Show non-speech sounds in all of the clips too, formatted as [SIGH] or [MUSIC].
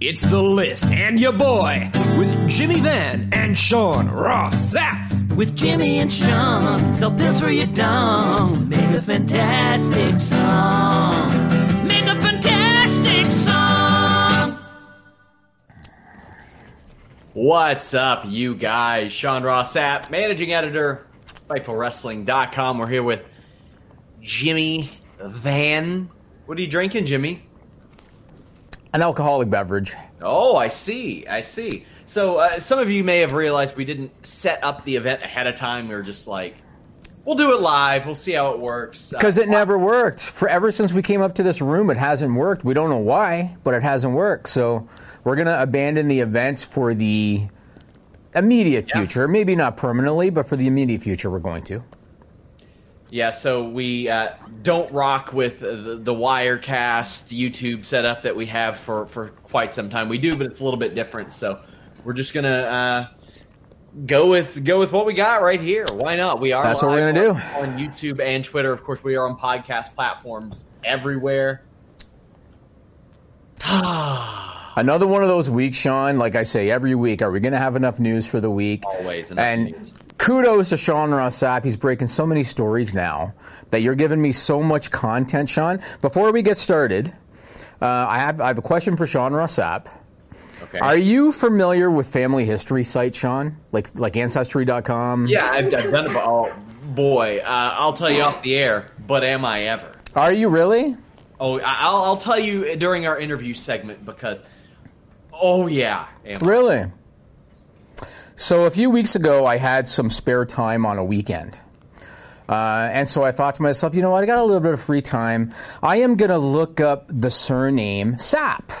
It's the list and your boy with Jimmy Van and Sean Ross Sapp. With Jimmy and Sean, sell pills for your dong. Make a fantastic song. Make a fantastic song. What's up, you guys? Sean Ross Sapp, managing editor, FightfulWrestling.com. We're here with Jimmy Van. What are you drinking, Jimmy? An alcoholic beverage. Oh, I see. I see. So uh, some of you may have realized we didn't set up the event ahead of time. We were just like, we'll do it live. We'll see how it works. Because Uh, it never worked. For ever since we came up to this room, it hasn't worked. We don't know why, but it hasn't worked. So we're gonna abandon the events for the immediate Yeah. future. Maybe not permanently, but for the immediate future, we're going to. Yeah, so we uh, don't rock with the, the Wirecast YouTube setup that we have for, for quite some time. We do, but it's a little bit different. So we're just gonna uh, go with go with what we got right here. Why not? We are. That's what we're gonna on- do. on YouTube and Twitter. Of course, we are on podcast platforms everywhere. [SIGHS] Another one of those weeks, Sean. Like I say every week, are we going to have enough news for the week? Always enough and news. Kudos to Sean Ross Sapp. He's breaking so many stories now that you're giving me so much content, Sean. Before we get started, uh, I have I have a question for Sean Ross Sapp. Okay. Are you familiar with family history sites, Sean? Like like Ancestry.com? yeah, I've, I've done it. but- Oh boy, uh, I'll tell you off the air. But am I ever? Are you really? Oh, I'll, I'll tell you during our interview segment because. Oh yeah, am I? So a few weeks ago, I had some spare time on a weekend. Uh, and so I thought to myself, you know what, I got a little bit of free time. I am going to look up the surname Sapp.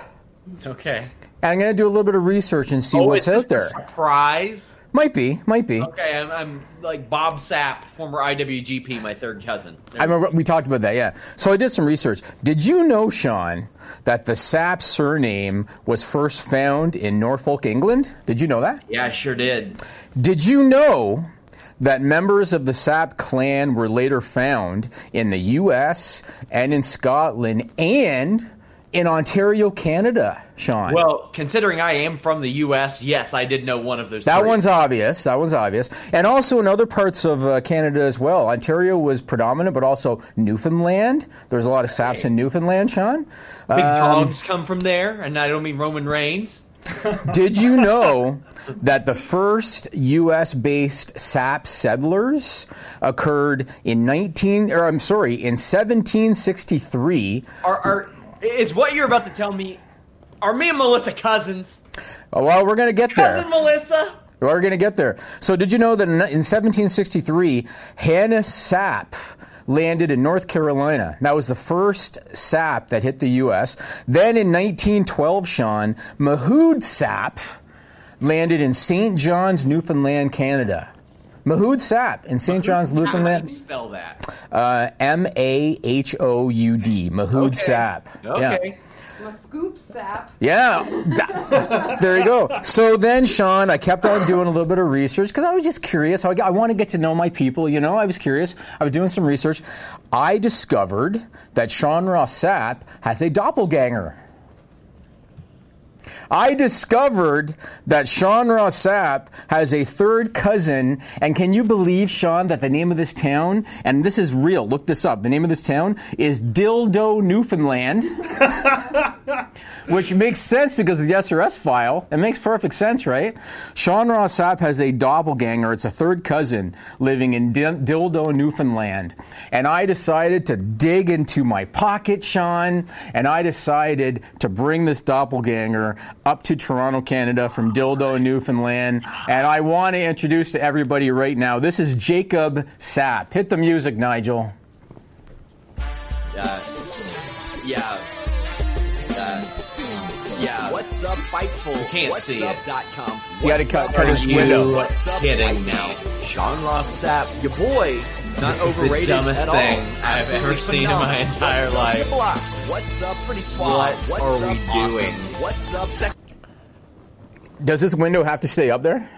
Okay. And I'm going to do a little bit of research and see oh, what's out there. a surprise? Might be, might be. Okay, I'm, I'm like Bob Sapp, former IWGP, my third cousin. I remember we talked about that, yeah. So I did some research. Did you know, Sean, that the Sapp surname was first found in Norfolk, England? Did you know that? Yeah, I sure did. Did you know that members of the Sapp clan were later found in the U.S. and in Scotland and in Ontario, Canada, Sean? Well, considering I am from the U.S., yes, I did know one of those. that three. one's obvious. That one's obvious. And also in other parts of uh, Canada as well. Ontario was predominant, but also Newfoundland. There's a lot of Sapps in Newfoundland, Sean. big Um, dogs come from there, and I don't mean Roman Reigns. [LAUGHS] Did you know that the first U.S. based Sapp settlers occurred in 19, or I'm sorry, in 1763? Are, are is what you're about to tell me? Are me and Melissa cousins? Oh, well, we're going to get there. Cousin Melissa? We're going to get there. So, did you know that in in 1763, Hannah Sapp landed in North Carolina. That was the first sap that hit the U.S. Then in 1912, Sean, Mahood Sapp landed in St. John's, Newfoundland, Canada. Mahood Sapp in St. John's, How do you Newfoundland. spell that? Uh, M A H O U D. Mahood Okay. Sapp. Yeah. Okay. A scoop sap. Yeah, [LAUGHS] there you go. So then, Sean, I kept on doing a little bit of research because I was just curious. I, I want to get to know my people. You know, I was curious. I was doing some research. I discovered that Sean Ross Sapp has a doppelganger. I discovered that Sean Ross Sapp has a third cousin, and can you believe, Sean, that the name of this town, and this is real, look this up, the name of this town is Dildo, Newfoundland [LAUGHS] [LAUGHS] which makes sense because of the SRS file. It makes perfect sense, right? Sean Ross Sapp has a doppelganger. It's a third cousin living in Dil- Dildo, Newfoundland. And I decided to dig into my pocket, Sean, and I decided to bring this doppelganger up to Toronto, Canada from Dildo, Newfoundland. And I want to introduce to everybody right now this is Jacob Sapp. Hit the music, Nigel. Uh, yeah. Yeah. What's up, Fightful? Can't What's see up it. dot com. You got to cut, cut Are his window. What's up, kidding Fightful? now? Sean Ross Sapp, your boy, not the overrated dumbest at all. thing I've ever Absolutely seen in my entire What's life. Up. What's up, pretty suave? What What's are up, we awesome? doing? What's up, sec- Does this window have to stay up there?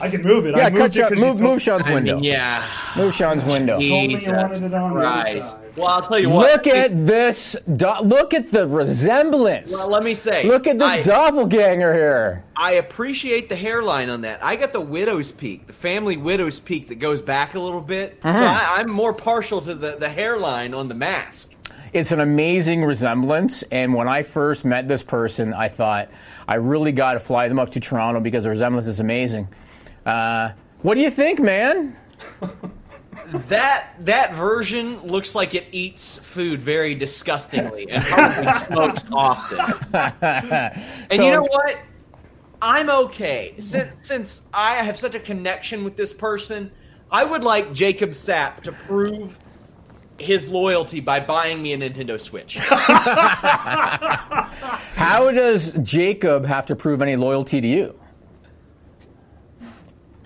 I can move it. Yeah, I moved cut it Sean, 'cause you move, told- move Sean's I window. mean, yeah. Move Sean's window. told Jesus wanted it on the other Christ. Well, I'll tell you what. Look at this. Do- look at the resemblance. Well, let me say. look at this I, doppelganger here. I appreciate the hairline on that. I got the widow's peak, the family widow's peak that goes back a little bit. Uh-huh. So I, I'm more partial to the, the hairline on the mask. It's an amazing resemblance. And when I first met this person, I thought I really got to fly them up to Toronto because the resemblance is amazing. Uh, what do you think, man? [LAUGHS] That that version looks like it eats food very disgustingly and probably [LAUGHS] smokes often. [LAUGHS] And So- you know what? I'm okay. Since since I have such a connection with this person, I would like Jacob Sapp to prove his loyalty by buying me a Nintendo Switch. [LAUGHS] How does Jacob have to prove any loyalty to you?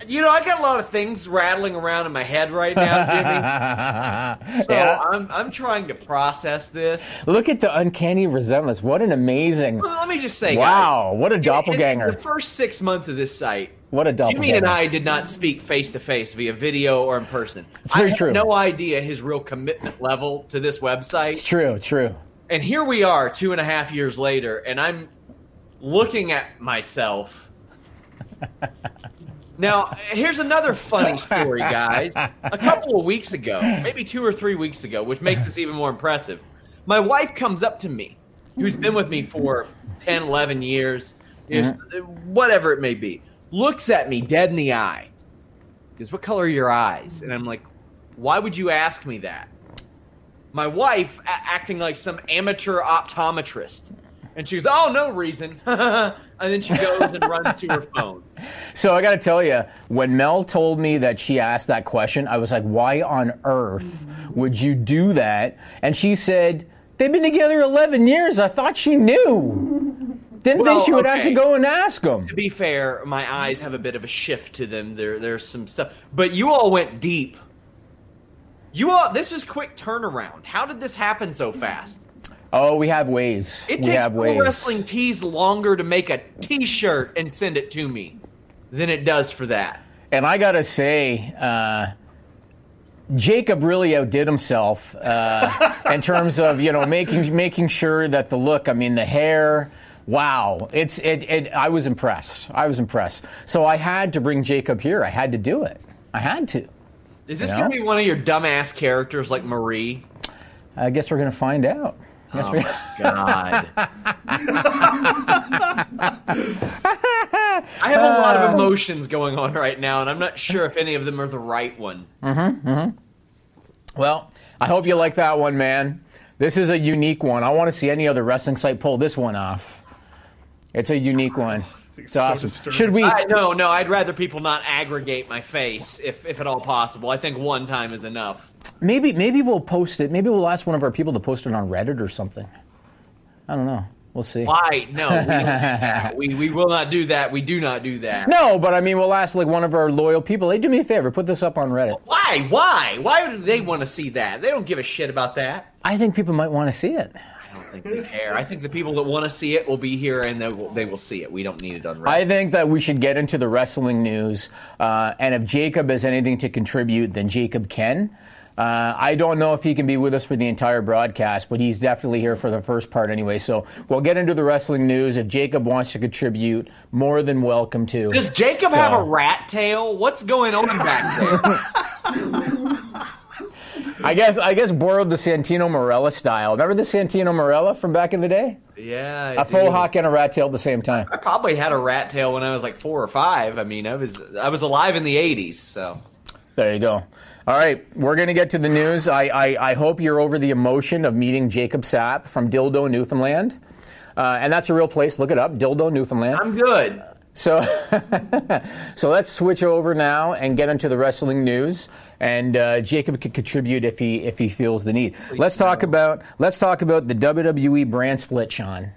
You know, I got a lot of things rattling around in my head right now, Jimmy. [LAUGHS] So Yeah. I'm I'm trying to process this. Look at the uncanny resemblance. What an amazing. Let me just say, Wow, what a guys, in- in doppelganger. the first six months of this site, What a doppelganger! Jimmy doppelganger. and I did not speak face to face via video or in person. It's very I true. no idea his real commitment level to this website. It's true, true. And here we are, two and a half years later, and I'm looking at myself. [LAUGHS] Now, here's another funny story, guys. A couple of weeks ago, maybe two or three weeks ago, which makes this even more impressive, my wife comes up to me, who's been with me for 10, 11 years, whatever it may be, looks at me dead in the eye, goes, What color are your eyes? And I'm like, Why would you ask me that? My wife a- acting like some amateur optometrist. And she goes, Oh, no reason. [LAUGHS] and then she goes and runs to her phone. [LAUGHS] So I got to tell you, when Mel told me that she asked that question, I was like, "Why on earth mm-hmm. would you do that?" And she said, "They've been together 11 years. I thought she knew. [LAUGHS] Didn't Well, think she would have to go and ask him." To be fair, my eyes have a bit of a shift to them. There, there's some stuff. But you all went deep. You all, this was quick turnaround. How did this happen so fast? Oh, we have ways. It we takes have Pro ways. Wrestling Tees longer to make a T-shirt and send it to me than it does for that. And I got to say, uh, Jacob really outdid himself uh, in terms of you know making making sure that the look. I mean, the hair. Wow, it's it, it. I was impressed. I was impressed. So I had to bring Jacob here. I had to do it. I had to. Is this You gonna be one of your dumbass characters like Marie? I guess we're gonna find out. Oh my god. [LAUGHS] I have a lot of emotions going on right now, and I'm not sure if any of them are the right one. Mm-hmm. Well, I hope you like that one, man. This is a unique one. I want to see any other wrestling site pull this one off. It's a unique one. It's so awesome. disturbing. Should we? I, no, no, I'd rather people not aggregate my face if, if at all possible. I think one time is enough. maybe maybe we'll post it. Maybe we'll ask one of our people to post it on Reddit or something. I don't know. We'll see. Why? No, we, don't do that. [LAUGHS] we we will not do that. We do not do that. No, but I mean, we'll ask like one of our loyal people. Hey, do me a favor, put this up on Reddit. Why? Why? Why do they want to see that? They don't give a shit about that. I think people might want to see it. I don't think they care. I think the people that want to see it will be here and they will, they will see it. We don't need it on Reddit. I think that we should get into the wrestling news, uh, and if Jacob has anything to contribute, then Jacob can. Uh, I don't know if he can be with us for the entire broadcast, but he's definitely here for the first part anyway. So we'll get into the wrestling news. If Jacob wants to contribute, more than welcome to. Does Jacob So- have a rat tail? What's going on back there? [LAUGHS] I guess I guess borrowed the Santino Marella style. Remember the Santino Marella from back in the day? yeah, I A faux do. hawk and a rat tail at the same time. I probably had a rat tail when I was like four or five. I mean, I was I was alive in the '80s, so There you go. All right, we're going to get to the news. I, I, I hope you're over the emotion of meeting Jacob Sapp from Dildo, Newfoundland. Uh, and that's a real place. Look it up, Dildo, Newfoundland. I'm good. So, [LAUGHS] so let's switch over now and get into the wrestling news. And uh, Jacob can contribute if he if he feels the need. let's talk about let's talk about the WWE brand split, Sean.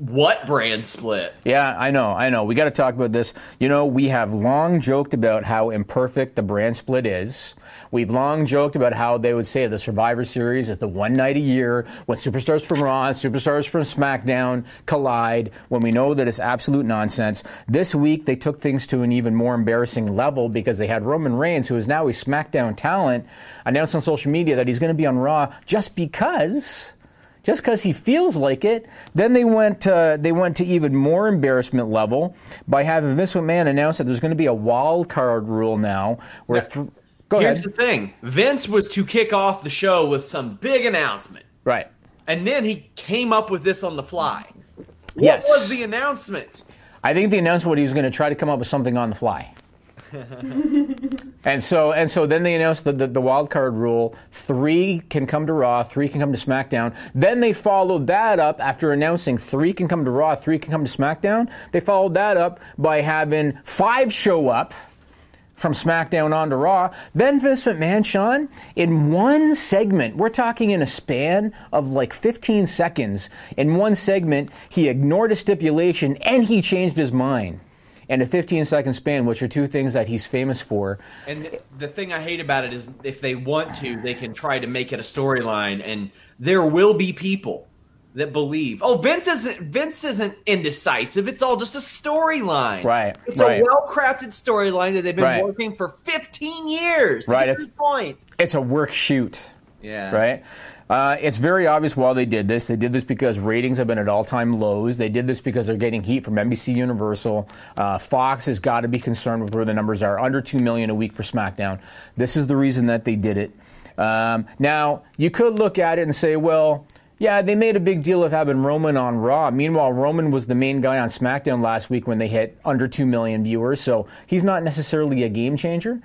What brand split? Yeah, I know, I know. We got to talk about this. You know, we have long joked about how imperfect the brand split is. We've long joked about how they would say the Survivor Series is the one night a year when superstars from Raw superstars from SmackDown collide, when we know that it's absolute nonsense. This week, they took things to an even more embarrassing level because they had Roman Reigns, who is now a SmackDown talent, announce on social media that he's going to be on Raw just because just because he feels like it. Then they went uh, they went to even more embarrassment level by having Vince McMahon announce that there's going to be a wild card rule now where. Th- go Here's ahead. the thing: Vince was to kick off the show with some big announcement, right. and then he came up with this on the fly. What Yes. was the announcement? I think the announcement was he was going to try to come up with something on the fly. [LAUGHS] and so and so then they announced the, the, the wild card rule. Three can come to Raw, three can come to SmackDown. Then they followed that up after announcing three can come to Raw, three can come to SmackDown. They followed that up by having five show up from SmackDown on to Raw. Then Vince McMahon, Sean, in one segment, we're talking in a span of like 15 seconds, in one segment, he ignored a stipulation and he changed his mind. In a 15 second span, which are two things that he's famous for. And the thing I hate about it is if they want to, they can try to make it a storyline, and there will be people that believe, oh, Vince isn't Vince isn't indecisive. It's all just a storyline. Right, It's right. a well crafted storyline that they've been Right. working for 15 years. Right, it's- point. It's a work shoot. Yeah. right? Uh, it's very obvious why they did this. They did this because ratings have been at all-time lows. They did this because they're getting heat from NBC Universal. Uh, Fox has got to be concerned with where the numbers are, under two million a week for SmackDown. This is the reason that they did it. Um, now you could look at it and say, well. Yeah, they made a big deal of having Roman on Raw. Meanwhile, Roman was the main guy on SmackDown last week when they hit under 2 million viewers, so he's not necessarily a game changer.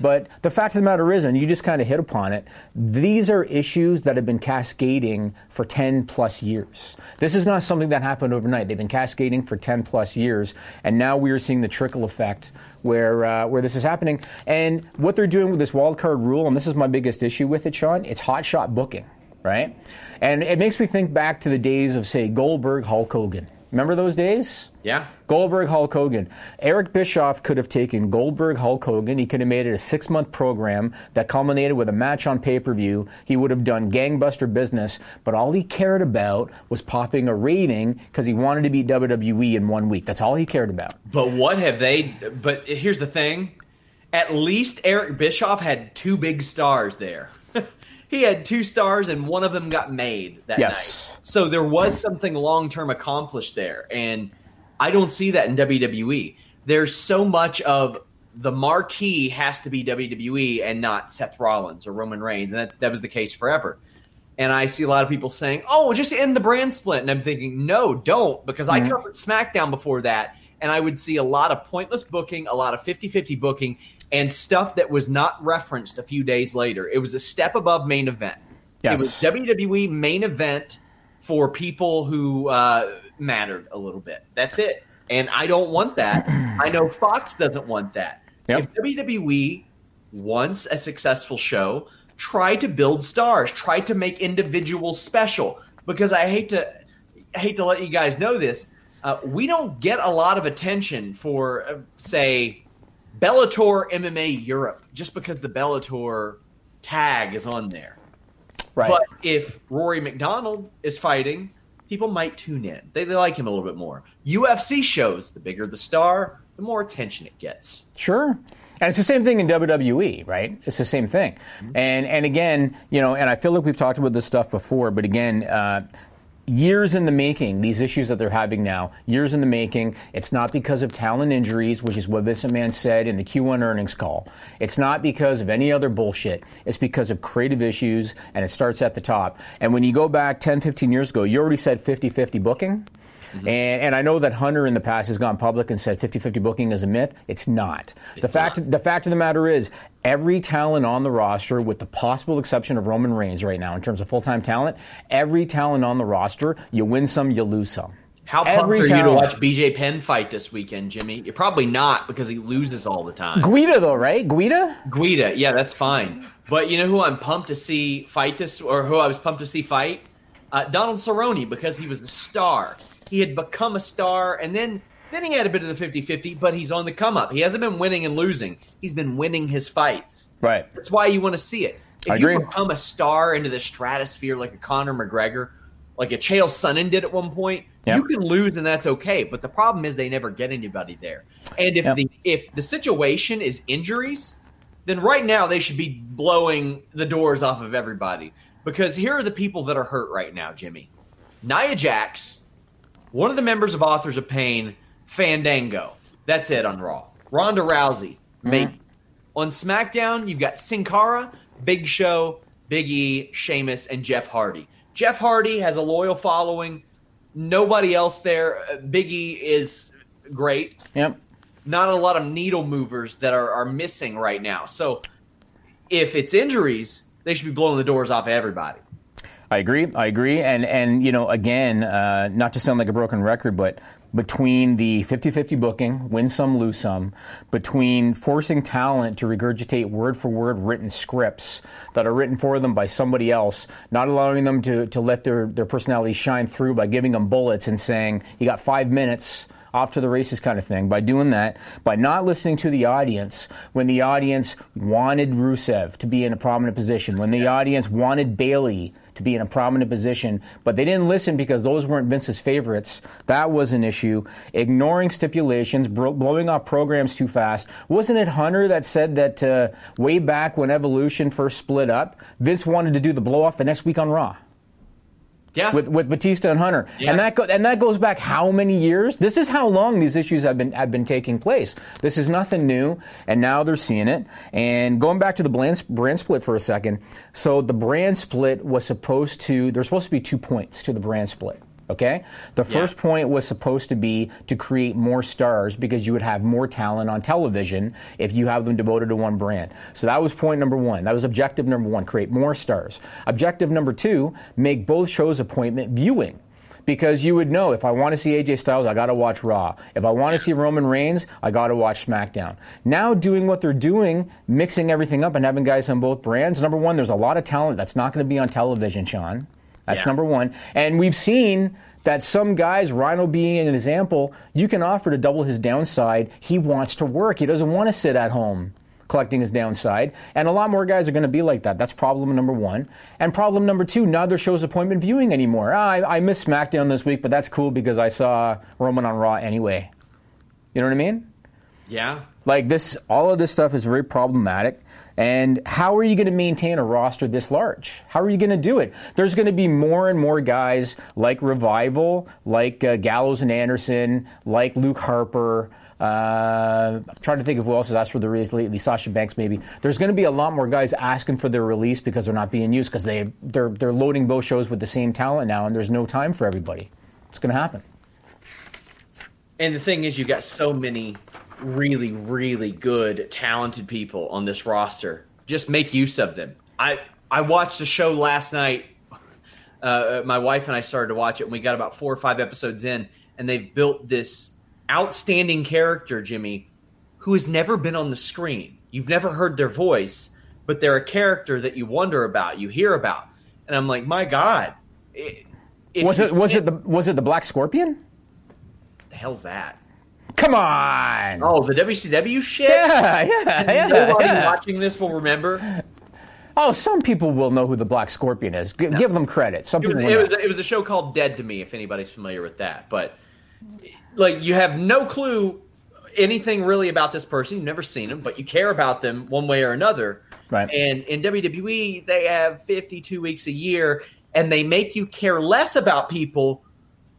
But the fact of the matter is, and you just kind of hit upon it, these are issues that have been cascading for 10 plus years. This is not something that happened overnight. They've been cascading for 10 plus years, and now we are seeing the trickle effect where, uh, where this is happening. And what they're doing with this wild card rule, and this is my biggest issue with it, Sean, it's hot shot booking, right? And it makes me think back to the days of, say, Goldberg, Hulk Hogan. Remember those days? Yeah. Goldberg, Hulk Hogan. Eric Bischoff could have taken Goldberg, Hulk Hogan. He could have made it a six month program that culminated with a match on pay per view. He would have done gangbuster business, but all he cared about was popping a rating because he wanted to beat WWE in one week. That's all he cared about. But what have they? But here's the thing: at least Eric Bischoff had two big stars there. [LAUGHS] he had two stars, and one of them got made that Yes. night. So there was something long term accomplished there, and I don't see that in WWE. There's so much of the marquee has to be WWE and not Seth Rollins or Roman Reigns, and that, that was the case forever. And I see a lot of people saying, "Oh, just end the brand split," and I'm thinking, "No, don't," because I covered SmackDown before that, and I would see a lot of pointless booking, a lot of 50-50 booking, and stuff that was not referenced a few days later. It was a step above main event. It was WWE main event for people who uh, mattered a little bit. That's it. And I don't want that. [CLEARS THROAT] I know Fox doesn't want that. Yep. If WWE wants a successful show, try to build stars, try to make individuals special. Because I hate to I hate to let you guys know this, uh, we don't get a lot of attention for, uh, say, Bellator MMA Europe, just because the Bellator tag is on there. Right. But if Rory MacDonald is fighting, people might tune in. They, they like him a little bit more. UFC shows, the bigger the star, the more attention it gets. Sure. And it's the same thing in WWE, right? It's the same thing. And and again, you know, and I feel like we've talked about this stuff before, but again, uh, years in the making, these issues that they're having now, years in the making. It's not because of talent injuries, which is what Vince McMahon said in the Q1 earnings call. It's not because of any other bullshit. It's because of creative issues, and it starts at the top. And when you go back 10, 15 years ago, you already said 50 50 booking. And, and I know that Hunter in the past has gone public and said 50-50 booking is a myth. It's not. the fact not. the fact of the matter is every talent on the roster with the possible exception of Roman Reigns right now in terms of full-time talent, every talent on the roster, you win some, you lose some. How pumped every are you to watch BJ Penn fight this weekend, Jimmy? You're probably not because he loses all the time. Guida though, right? Guida? Guida, yeah, that's fine. But you know who I'm pumped to see fight this, or who I was pumped to see fight? Uh, Donald Cerrone because he was a star. He had become a star, and then then he had a bit of the 50-50, but he's on the come up. He hasn't been winning and losing. He's been winning his fights. Right. That's why you want to see it. If I you agree. become a star into the stratosphere like a Conor McGregor, like a Chael Sonnen did at one point, Yep. you can lose and that's okay. But the problem is they never get anybody there. And if Yep. the if the situation is injuries, then right now they should be blowing the doors off of everybody. Because here are the people that are hurt right now, Jimmy. Nia Jax, one of the members of Authors of Pain, Fandango. That's it on Raw. Ronda Rousey, maybe. On SmackDown, you've got Sin Cara, Big Show, Big E, Sheamus, and Jeff Hardy. Jeff Hardy has a loyal following. Nobody else there. Uh, Big E is great. Yep. Not a lot of needle movers that are, are missing right now. So if it's injuries, they should be blowing the doors off everybody. I agree. I agree. And and you know, again, uh, not to sound like a broken record, but between the 50-50 booking, win some, lose some, between forcing talent to regurgitate word for word written scripts that are written for them by somebody else, not allowing them to, to let their, their personality shine through by giving them bullets and saying, you got five minutes off to the races kind of thing. By doing that, by not listening to the audience when the audience wanted Rusev to be in a prominent position, when the audience wanted Bayley to be in a prominent position, but they didn't listen because those weren't Vince's favorites. That was an issue. Ignoring stipulations, bro- blowing off programs too fast. Wasn't it Hunter that said that uh, way back when Evolution first split up, Vince wanted to do the blow off the next week on Raw? Yeah. with, with Batista and Hunter, Yeah. and that go, and that goes back how many years? This is how long these issues have been have been taking place. This is nothing new, and now they're seeing it. And going back to the brand, brand split for a second, so the brand split was supposed to there's supposed to be two points to the brand split. Okay, the first point was supposed to be to create more stars because you would have more talent on television if you have them devoted to one brand. So that was point number one. That was objective number one: create more stars. Objective number two: make both shows appointment viewing. Because you would know if I want to see AJ Styles, I got to watch Raw. If I want to see Roman Reigns, I got to watch SmackDown. Now, doing what they're doing, mixing everything up and having guys on both brands, number one, there's a lot of talent that's not going to be on television, Sean. That's Yeah. number one. And we've seen that some guys, Rhino being an example, you can offer to double his downside. He wants to work, he doesn't want to sit at home collecting his downside. And a lot more guys are going to be like that. That's problem number one. And problem number two, neither shows appointment viewing anymore. Ah, I, I missed SmackDown this week, but that's cool because I saw Roman on Raw anyway. You know what I mean? Yeah. Like this, all of this stuff is very problematic. And how are you going to maintain a roster this large? How are you going to do it? There's going to be more and more guys like Revival, like uh, Gallows and Anderson, like Luke Harper. Uh, I'm trying to think of who else has asked for the release lately. Sasha Banks, maybe. There's going to be a lot more guys asking for their release because they're not being used because they they're they're loading both shows with the same talent now, and there's no time for everybody. It's going to happen. And the thing is, you've got so many really, really good, talented people on this roster. Just make use of them. I I watched a show last night. Uh, my wife and I started to watch it, and we got about four or five episodes in, and they've built this outstanding character, Jimmy, who has never been on the screen. You've never heard their voice, but they're a character that you wonder about, you hear about, and I'm like, my God, it, Was it was it can't- the was it the Black Scorpion? the hell's that? Come on. Oh, the WCW shit. Yeah, yeah, yeah, Nobody yeah. watching this will remember. Oh, some people will know who the Black Scorpion is. G- Give them credit. Some It people was, will it was it was a show called Dead to Me. If anybody's familiar with that, but like you have no clue anything really about this person. You've never seen them, but you care about them one way or another. Right. And in WWE, they have 52 weeks a year, and they make you care less about people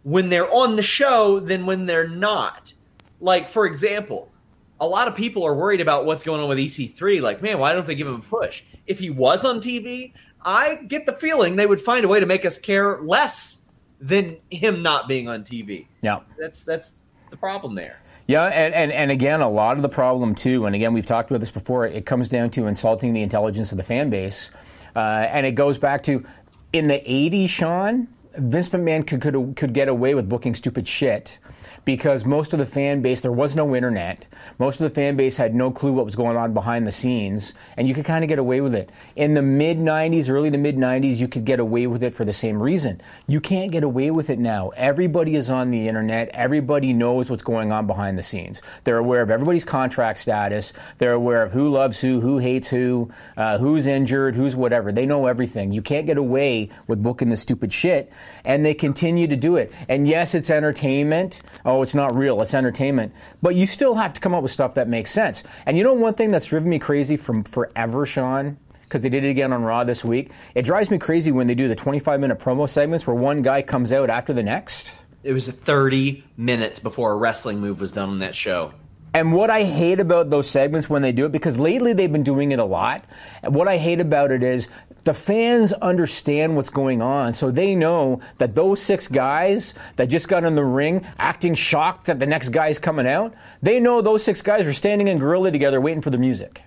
when they're on the show than when they're not. Like, for example, a lot of people are worried about what's going on with EC3. Like, man, why don't they give him a push? If he was on TV, I get the feeling they would find a way to make us care less than him not being on TV. yeah. That's that's the problem there. Yeah, and, and, and again, a lot of the problem too, and again, we've talked about this before, it comes down to insulting the intelligence of the fan base. Uh, and it goes back to in the 80s, Sean, Vince McMahon could, could, could get away with booking stupid shit because most of the fan base, there was no internet. Most of the fan base had no clue what was going on behind the scenes, and you could kind of get away with it. In the mid 90s, early to mid 90s, you could get away with it for the same reason. You can't get away with it now. Everybody is on the internet, everybody knows what's going on behind the scenes. They're aware of everybody's contract status, they're aware of who loves who, who hates who, uh, who's injured, who's whatever. They know everything. You can't get away with booking the stupid shit, and they continue to do it. And yes, it's entertainment. Oh, it's not real, it's entertainment. But you still have to come up with stuff that makes sense. And you know one thing that's driven me crazy from forever, Sean? Because they did it again on Raw this week. It drives me crazy when they do the 25 minute promo segments where one guy comes out after the next. It was 30 minutes before a wrestling move was done on that show. And what I hate about those segments when they do it, because lately they've been doing it a lot, and what I hate about it is the fans understand what's going on, so they know that those six guys that just got in the ring acting shocked that the next guy's coming out, they know those six guys are standing in gorilla together waiting for the music.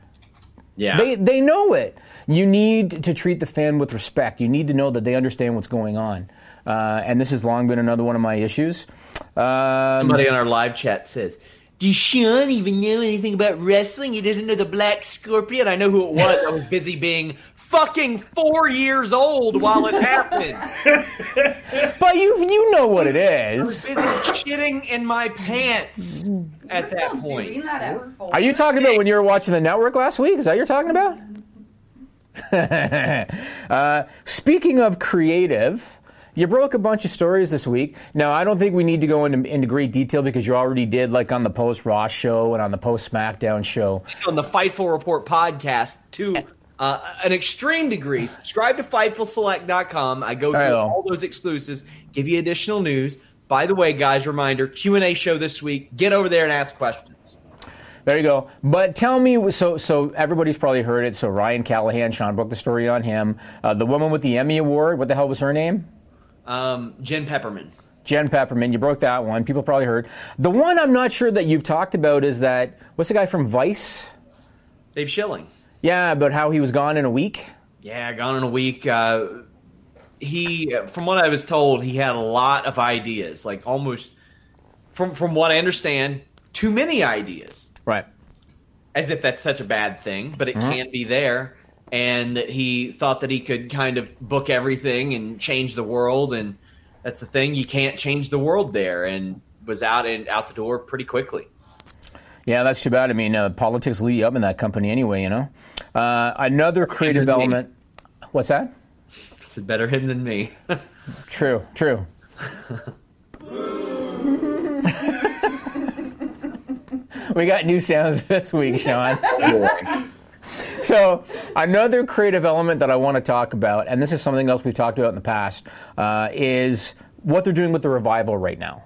Yeah. They, they know it. You need to treat the fan with respect. You need to know that they understand what's going on. Uh, and this has long been another one of my issues. Um, Somebody on our live chat says, Does Sean even know anything about wrestling? He doesn't know the Black Scorpion. I know who it was. I was busy being fucking four years old while it happened. [LAUGHS] but you, you know what it is. I was busy shitting in my pants at We're that still point. doing that at four. Are you talking about when you were watching the network last week? Is that what you're talking about? [LAUGHS] uh, speaking of creative, you broke a bunch of stories this week. Now, I don't think we need to go into, into great detail because you already did, like on the post Raw show and on the post SmackDown show. on the Fightful Report podcast to uh, an extreme degree. Subscribe to FightfulSelect.com. I go through all those exclusives, give you additional news. By the way, guys, reminder Q and A show this week. Get over there and ask questions. There you go. But tell me, so so everybody's probably heard it. So Ryan Callahan, Sean broke the story on him. Uh, the woman with the Emmy Award, what the hell was her name? Um, Jen Pepperman. Jen Pepperman, you broke that one. People probably heard. The one I'm not sure that you've talked about is that what's the guy from Vice? Dave Schilling. Yeah, about how he was gone in a week. Yeah, gone in a week. Uh, he, from what I was told, he had a lot of ideas. Like almost, from from what I understand, too many ideas. Right. as if that's such a bad thing, but it can be there. And that he thought that he could kind of book everything and change the world, and that's the thing. You can't change the world there, and was out and out the door pretty quickly. Yeah, that's too bad. I mean, uh, politics lead you up in that company anyway, you know. Uh, another creative than me. element. What's that? It's better him than me. [LAUGHS] True, true. [LAUGHS] we got new sounds [LAUGHS] this week, Sean. [LAUGHS] so, another creative element that I want to talk about, and this is something else we've talked about in the past, uh, is what they're doing with the revival right now.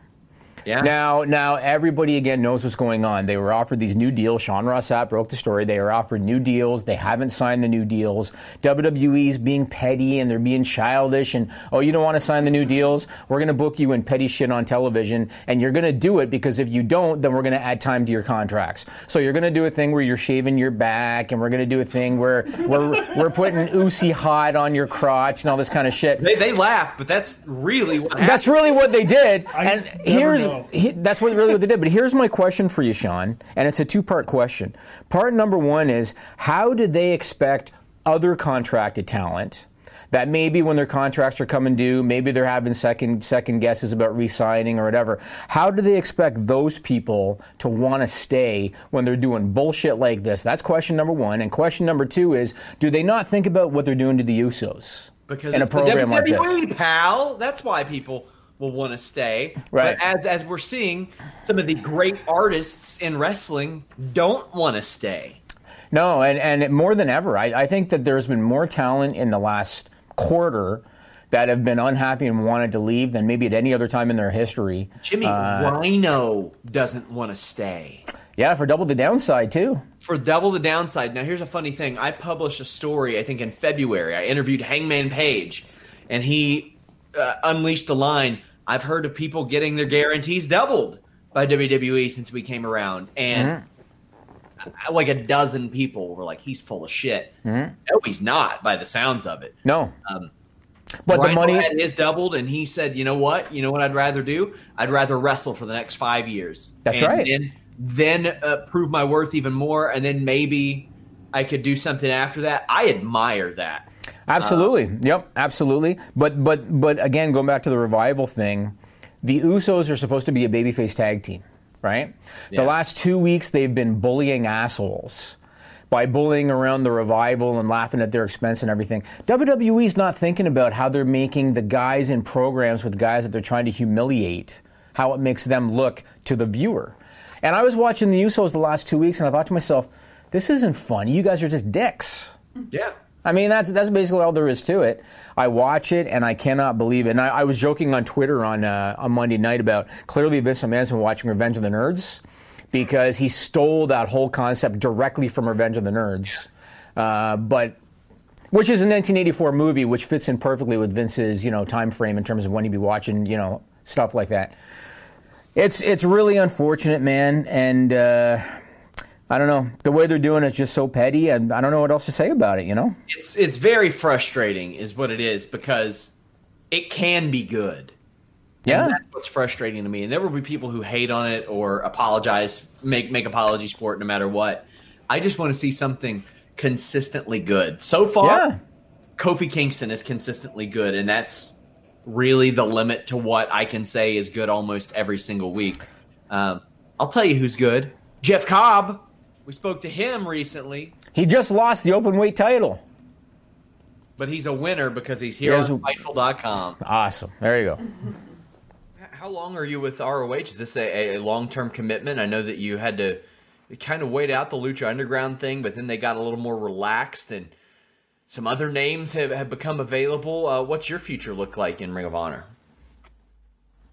Yeah. Now, now everybody again knows what's going on. They were offered these new deals. Sean Ross Sapp broke the story. They were offered new deals. They haven't signed the new deals. WWE's being petty and they're being childish. And oh, you don't want to sign the new deals? We're going to book you in petty shit on television, and you're going to do it because if you don't, then we're going to add time to your contracts. So you're going to do a thing where you're shaving your back, and we're going to do a thing where we're we're putting Icy Hot on your crotch and all this kind of shit. they they laugh, but that's really what happened. That's really what they did. I and never here's know. he, that's what really what they did. But here's my question for you, Sean, and it's a two-part question. Part number one is how did they expect other contracted talent that maybe when their contracts are coming due, maybe they're having second second guesses about re-signing or whatever. How do they expect those people to want to stay when they're doing bullshit like this? That's question number one. And question number two is, do they not think about what they're doing to the Usos because in a program the like this? Pal. That's why people will want to stay. Right. But as as we're seeing, some of the great artists in wrestling don't want to stay. No, and, and more than ever, I, I think that there's been more talent in the last quarter that have been unhappy and wanted to leave than maybe at any other time in their history. Jimmy Uh, Rhino doesn't want to stay. Yeah, for double the downside too. For double the downside. Now, here's a funny thing. I published a story, I think in February. I interviewed Hangman Page, and he uh, unleashed the line I've heard of people getting their guarantees doubled by WWE since we came around. And Mm-hmm. like a dozen people were like, he's full of shit. Mm-hmm. No, he's not, by the sounds of it. No, Um, but the money. had his doubled, and he said, "You know what? You know what I'd rather do? I'd rather wrestle for the next five years. That's And right. Then, then uh, prove my worth even more, and then maybe I could do something after that. I admire that. Absolutely. yep, absolutely. But but but again, going back to the revival thing, the Usos are supposed to be a babyface tag team, right? Yeah. The last two weeks they've been bullying assholes by bullying around the revival and laughing at their expense and everything. WWE's not thinking about how they're making the guys in programs with guys that they're trying to humiliate, how it makes them look to the viewer. And I was watching the Usos the last two weeks and I thought to myself, this isn't funny. You guys are just dicks. Yeah. I mean, that's that's basically all there is to it. I watch it and I cannot believe it. And I, I was joking on Twitter on uh, on Monday night about clearly Vince been watching Revenge of the Nerds because he stole that whole concept directly from Revenge of the Nerds. Uh, but which is a 1984 movie, which fits in perfectly with Vince's you know time frame in terms of when he'd be watching you know stuff like that. It's it's really unfortunate, man, and. Uh, I don't know. The way they're doing it is just so petty, and I don't know what else to say about it. You know? It's it's very frustrating, is what it is, because it can be good. Yeah. And that's what's frustrating to me. And there will be people who hate on it or apologize, make make apologies for it, no matter what. I just want to see something consistently good. So far, Yeah. Kofi Kingston is consistently good, and that's really the limit to what I can say is good almost every single week. Um, I'll tell you who's good: Jeff Cobb. We spoke to him recently, He just lost the open weight title. but he's a winner because he's here Yes. on Fightful.com. Awesome. There you go. How long are you with ROH? Is this a, a long term commitment? I know that you had to kind of wait out the Lucha Underground thing, but then they got a little more relaxed and some other names have, have become available. Uh, what's your future look like in Ring of Honor?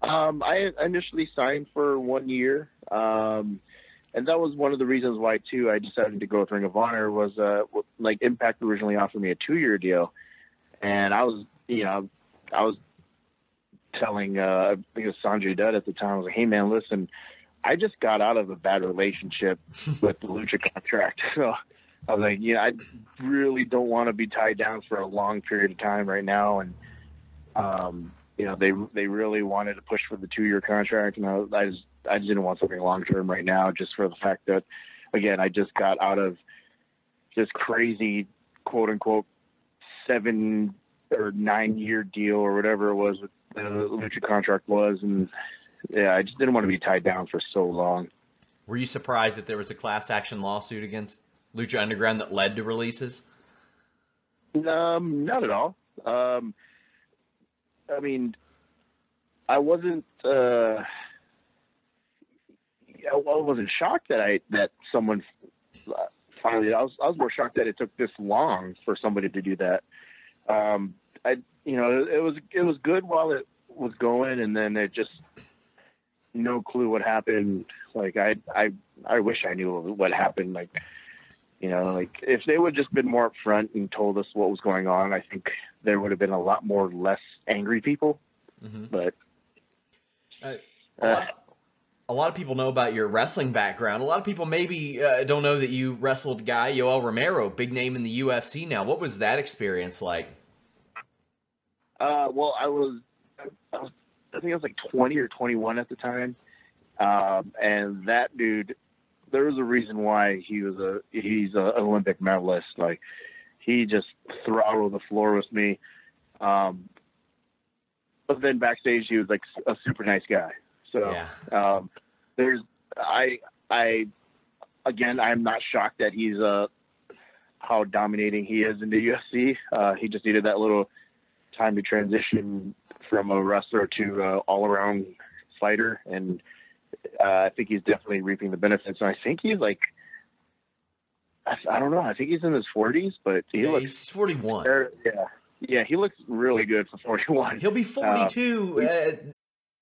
Um, I initially signed for one year, um, and that was one of the reasons why too I decided to go with Ring of Honor was uh, w- like Impact originally offered me a two-year deal, and I was you know I was telling uh, I think it was Sanjay Dutt at the time I was like, hey man, listen, I just got out of a bad relationship [LAUGHS] with the Lucha contract, [LAUGHS] so. I was like, you know, I really don't want to be tied down for a long period of time right now, and um, you know, they they really wanted to push for the two year contract, and I, I just I just didn't want something long term right now, just for the fact that, again, I just got out of this crazy quote unquote seven or nine year deal or whatever it was with the Lucha contract was, and yeah, I just didn't want to be tied down for so long. Were you surprised that there was a class action lawsuit against Lucha Underground that led to releases? Um, not at all. Um, I mean, I wasn't. Uh, I wasn't shocked that I that someone uh, finally. I was I was more shocked that it took this long for somebody to do that. Um, I you know it was it was good while it was going, and then it just no clue what happened. Like I I I wish I knew what happened. Like you know, like if they would just been more upfront and told us what was going on, I think there would have been a lot more less angry people. Mhm. But Uh, a, lot, a lot of people know about your wrestling background. A lot of people maybe uh, don't know that you wrestled guy Yoel Romero, big name in the UFC now. What was that experience like? uh, well, I was, I was, I think I was like 20 or 21 at the time, um, and that dude, there was a reason why he was a he's an Olympic medalist. Like he just throttled the floor with me. Um, but then backstage, he was like a super nice guy. So Yeah. um, there's I I again I'm not shocked that he's uh how dominating he is in the UFC. Uh, he just needed that little time to transition from a wrestler to uh, all around fighter, and uh, I think he's definitely reaping the benefits. And I think he's like I, I don't know. I think he's in his 40s, but he Yeah, looks he's 41. er, yeah yeah he looks really good for 41. He'll be 42. uh,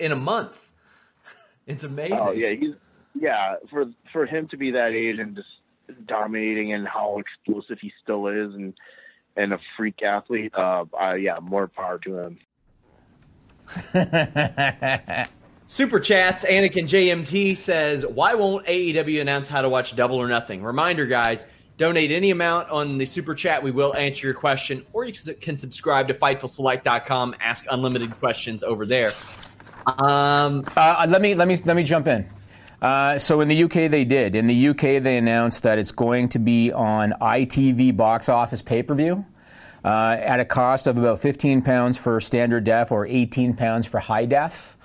In a month. [LAUGHS] It's amazing. Oh yeah, he's yeah for for him to be that age and just dominating and how explosive he still is and and a freak athlete. Uh, uh yeah, more power to him. [LAUGHS] Super chats. Anakin JMT says, "Why won't AEW announce how to watch Double or Nothing?" Reminder, guys, donate any amount on the super chat. We will answer your question, or you can subscribe to FightfulSelect.com. Ask unlimited questions over there. Um, Uh, let me let me let me jump in. Uh, so in the UK they did. In the UK they announced that it's going to be on ITV box office pay per view uh, at a cost of about 15 pounds for standard def or 18 pounds for high def.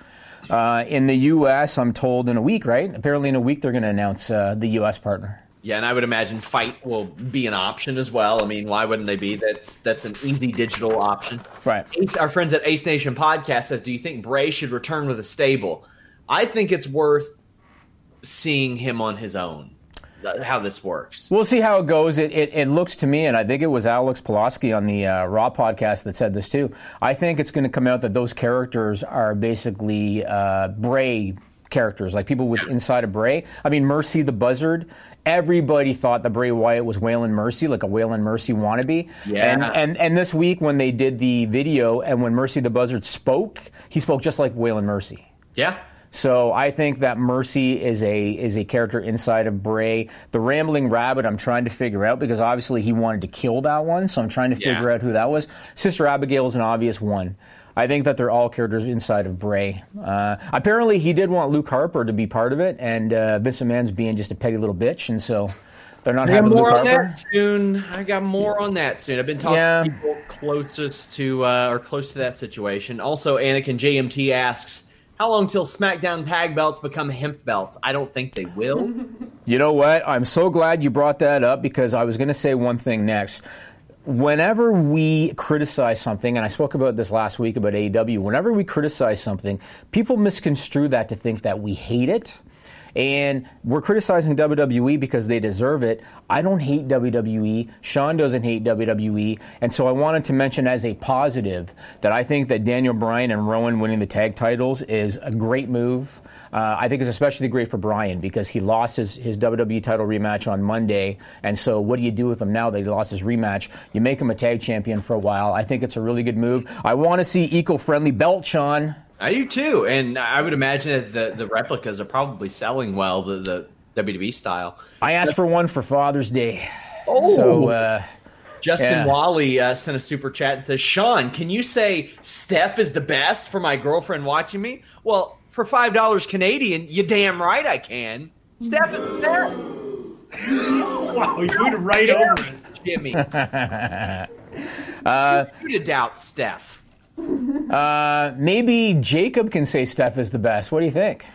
Uh, in the US, I'm told in a week, right? Apparently in a week they're going to announce uh, the US partner. Yeah, and I would imagine FITE will be an option as well. I mean, why wouldn't they be? That's that's an easy digital option. Right. Ace, our friends at Ace Nation Podcast says, "Do you think Bray should return with a stable?" I think it's worth seeing him on his own. uh, How this works. We'll see how it goes. It, it, it looks to me, and I think it was Alex Pulaski on the uh, Raw podcast that said this too. I think it's going to come out that those characters are basically uh, Bray characters, like people with inside of Bray. I mean, Mercy the Buzzard. Everybody thought that Bray Wyatt was Waylon Mercy, like a Waylon Mercy wannabe. Yeah. And, and and this week when they did the video and when Mercy the Buzzard spoke, he spoke just like Waylon Mercy. Yeah. So I think that Mercy is a is a character inside of Bray. The Rambling Rabbit, I'm trying to figure out because obviously he wanted to kill that one, so I'm trying to Yeah. figure out who that was. Sister Abigail is an obvious one. I think that they're all characters inside of Bray. Uh, apparently, he did want Luke Harper to be part of it, and uh, Vince McMahon's being just a petty little bitch, and so they're not I having Luke more on Harper. that soon. I got more on that soon. I've been talking Yeah. to people closest to uh, or close to that situation. Also, Anakin JMT asks, "How long till SmackDown tag belts become hemp belts?" I don't think they will. [LAUGHS] You know what? I'm so glad you brought that up because I was going to say one thing next. Whenever we criticize something, and I spoke about this last week about AEW, whenever we criticize something, people misconstrue that to think that we hate it. And we're criticizing WWE because they deserve it. I don't hate WWE. Sean doesn't hate WWE. And so I wanted to mention as a positive that I think that Daniel Bryan and Rowan winning the tag titles is a great move. Uh, I think it's especially great for Bryan because he lost his, his WWE title rematch on Monday. And so, what do you do with him now that he lost his rematch? You make him a tag champion for a while. I think it's a really good move. I want to see eco friendly belt, Sean. I do too, and I would imagine that the the replicas are probably selling well, the the WWE style. I asked for one for Father's Day. Oh. So, uh, Justin Yeah. Wally uh, sent a super chat and says, "Sean, can you say Steph is the best for my girlfriend watching me?" Well, for five dollars Canadian, you damn right I can. Steph is the best. [LAUGHS] Wow, you went right over it. Jimmy, [LAUGHS] uh, you to doubt Steph. Uh, maybe Jacob can say Steph is the best. What do you think?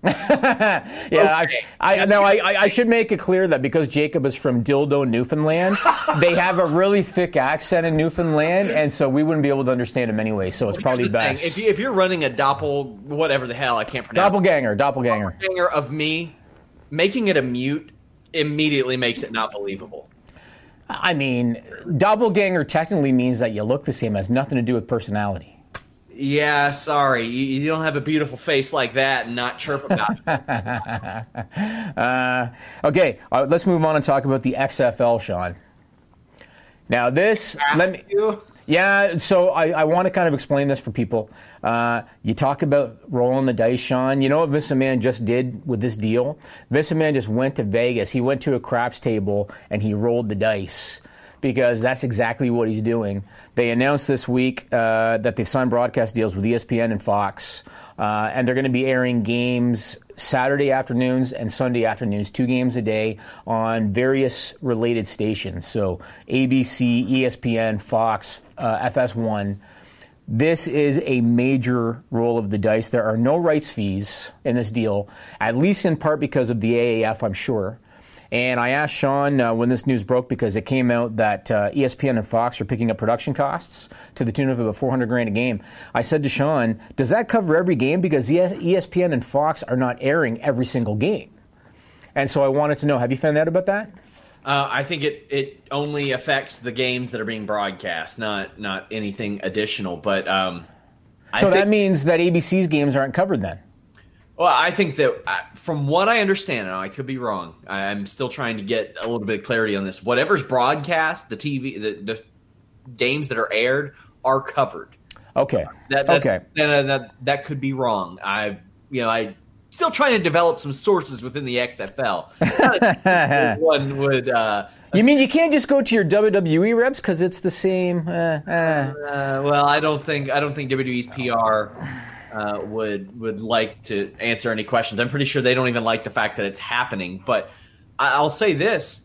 [LAUGHS] yeah, Okay. I, I no, I, I I should make it clear that because Jacob is from Dildo, Newfoundland, they have a really thick accent in Newfoundland, and so we wouldn't be able to understand him anyway. So it's probably the thing, best. If, you, if you're running a doppel, whatever the hell I can't pronounce, doppelganger, doppelganger. doppelganger of me, making it a mute immediately makes it not believable. I mean, doppelganger technically means that you look the same. Has nothing to do with personality. Yeah, sorry, you, you don't have a beautiful face like that and not chirp about it. [LAUGHS] Uh, okay, uh, let's move on and talk about the XFL, Sean. Now this, let me. Yeah, so I, I want to kind of explain this for people. Uh, you talk about rolling the dice, Sean. You know what Vince McMahon just did with this deal? Vince McMahon just went to Vegas. He went to a craps table and he rolled the dice because that's exactly what he's doing. They announced this week uh, that they've signed broadcast deals with ESPN and Fox, uh, and they're going to be airing games Saturday afternoons and Sunday afternoons, two games a day on various related stations. So ABC, ESPN, Fox, uh, FS1. This is a major roll of the dice. There are no rights fees in this deal, at least in part because of the AAF, I'm sure. And I asked Sean uh, when this news broke because it came out that uh, ESPN and Fox are picking up production costs to the tune of about 400 grand a game. I said to Sean, "Does that cover every game? Because ESPN and Fox are not airing every single game." And so I wanted to know: Have you found out about that? Uh, I think it, it only affects the games that are being broadcast, not not anything additional. But um, I So that means that ABC's games aren't covered then. Well, I think that uh, from what I understand, and I could be wrong. I'm still trying to get a little bit of clarity on this. Whatever's broadcast, the TV, the, the games that are aired are covered. Okay. That, that, okay. That, that that could be wrong. I've you know I still trying to develop some sources within the XFL. [LAUGHS] [LAUGHS] One would. Uh, You mean you can't just go to your WWE reps because it's the same? Uh, uh. Uh, well, I don't think I don't think WWE's PR uh, would would like to answer any questions. I'm pretty sure they don't even like the fact that it's happening. But I'll say this: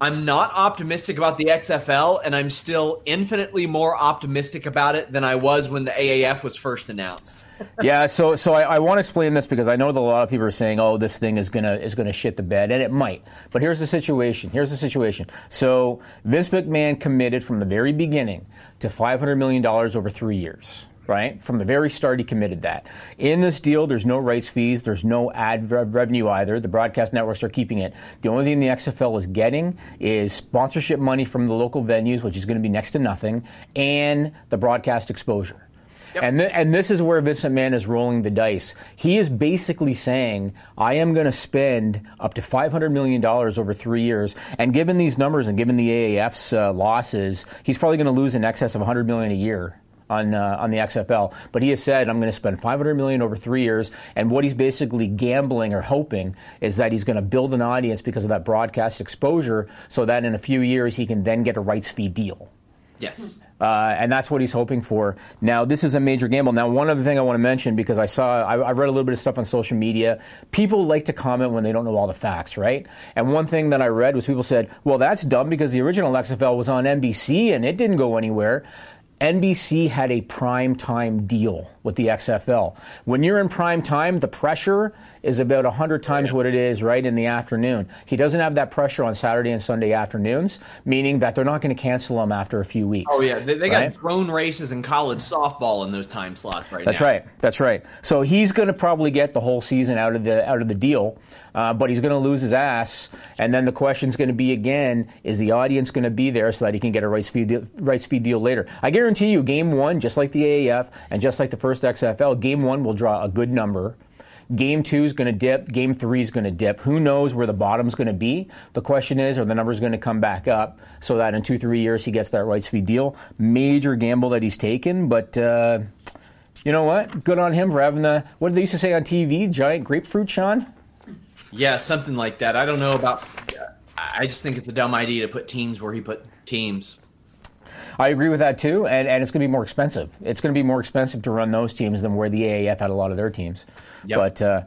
I'm not optimistic about the XFL, and I'm still infinitely more optimistic about it than I was when the AAF was first announced. Yeah, so so I, I want to explain this because I know that a lot of people are saying, "Oh, this thing is gonna is gonna shit the bed," and it might. But here's the situation. Here's the situation. So Vince McMahon committed from the very beginning to 500 million dollars over three years. Right from the very start, he committed that. In this deal, there's no rights fees, there's no ad rev- revenue either. The broadcast networks are keeping it. The only thing the XFL is getting is sponsorship money from the local venues, which is going to be next to nothing, and the broadcast exposure. And, th- and this is where Vincent McMahon is rolling the dice. He is basically saying, I am going to spend up to $500 million over three years. And given these numbers and given the AAF's uh, losses, he's probably going to lose in excess of 100 million a year. On, uh, on the XFL, but he has said I'm going to spend 500 million over three years, and what he's basically gambling or hoping is that he's going to build an audience because of that broadcast exposure, so that in a few years he can then get a rights fee deal. Yes. Uh, and that's what he's hoping for. Now, this is a major gamble. Now, one other thing I want to mention because I saw, I, I read a little bit of stuff on social media. People like to comment when they don't know all the facts, right? And one thing that I read was people said, well, that's dumb because the original XFL was on NBC and it didn't go anywhere. NBC had a prime time deal with the XFL. When you're in prime time, the pressure is about 100 times what it is right in the afternoon. He doesn't have that pressure on Saturday and Sunday afternoons, meaning that they're not going to cancel him after a few weeks. Oh yeah, they, they got right? drone races and college softball in those time slots right now. That's now. right. That's right. So he's going to probably get the whole season out of the out of the deal, uh, but he's going to lose his ass. And then the question's going to be again: Is the audience going to be there so that he can get a rights fee deal, rights fee deal later? I guarantee you, Game One, just like the AAF and just like the first XFL, Game One will draw a good number. Game two is going to dip. Game three is going to dip. Who knows where the bottom's going to be? The question is, are the numbers going to come back up so that in two, three years he gets that rights fee deal? Major gamble that he's taken, but uh, you know what? Good on him for having the what did they used to say on TV? Giant grapefruit, Sean. Yeah, something like that. I don't know about. I just think it's a dumb idea to put teams where he put teams. I agree with that too, and, and it's going to be more expensive. It's going to be more expensive to run those teams than where the AAF had a lot of their teams. Yep. But uh,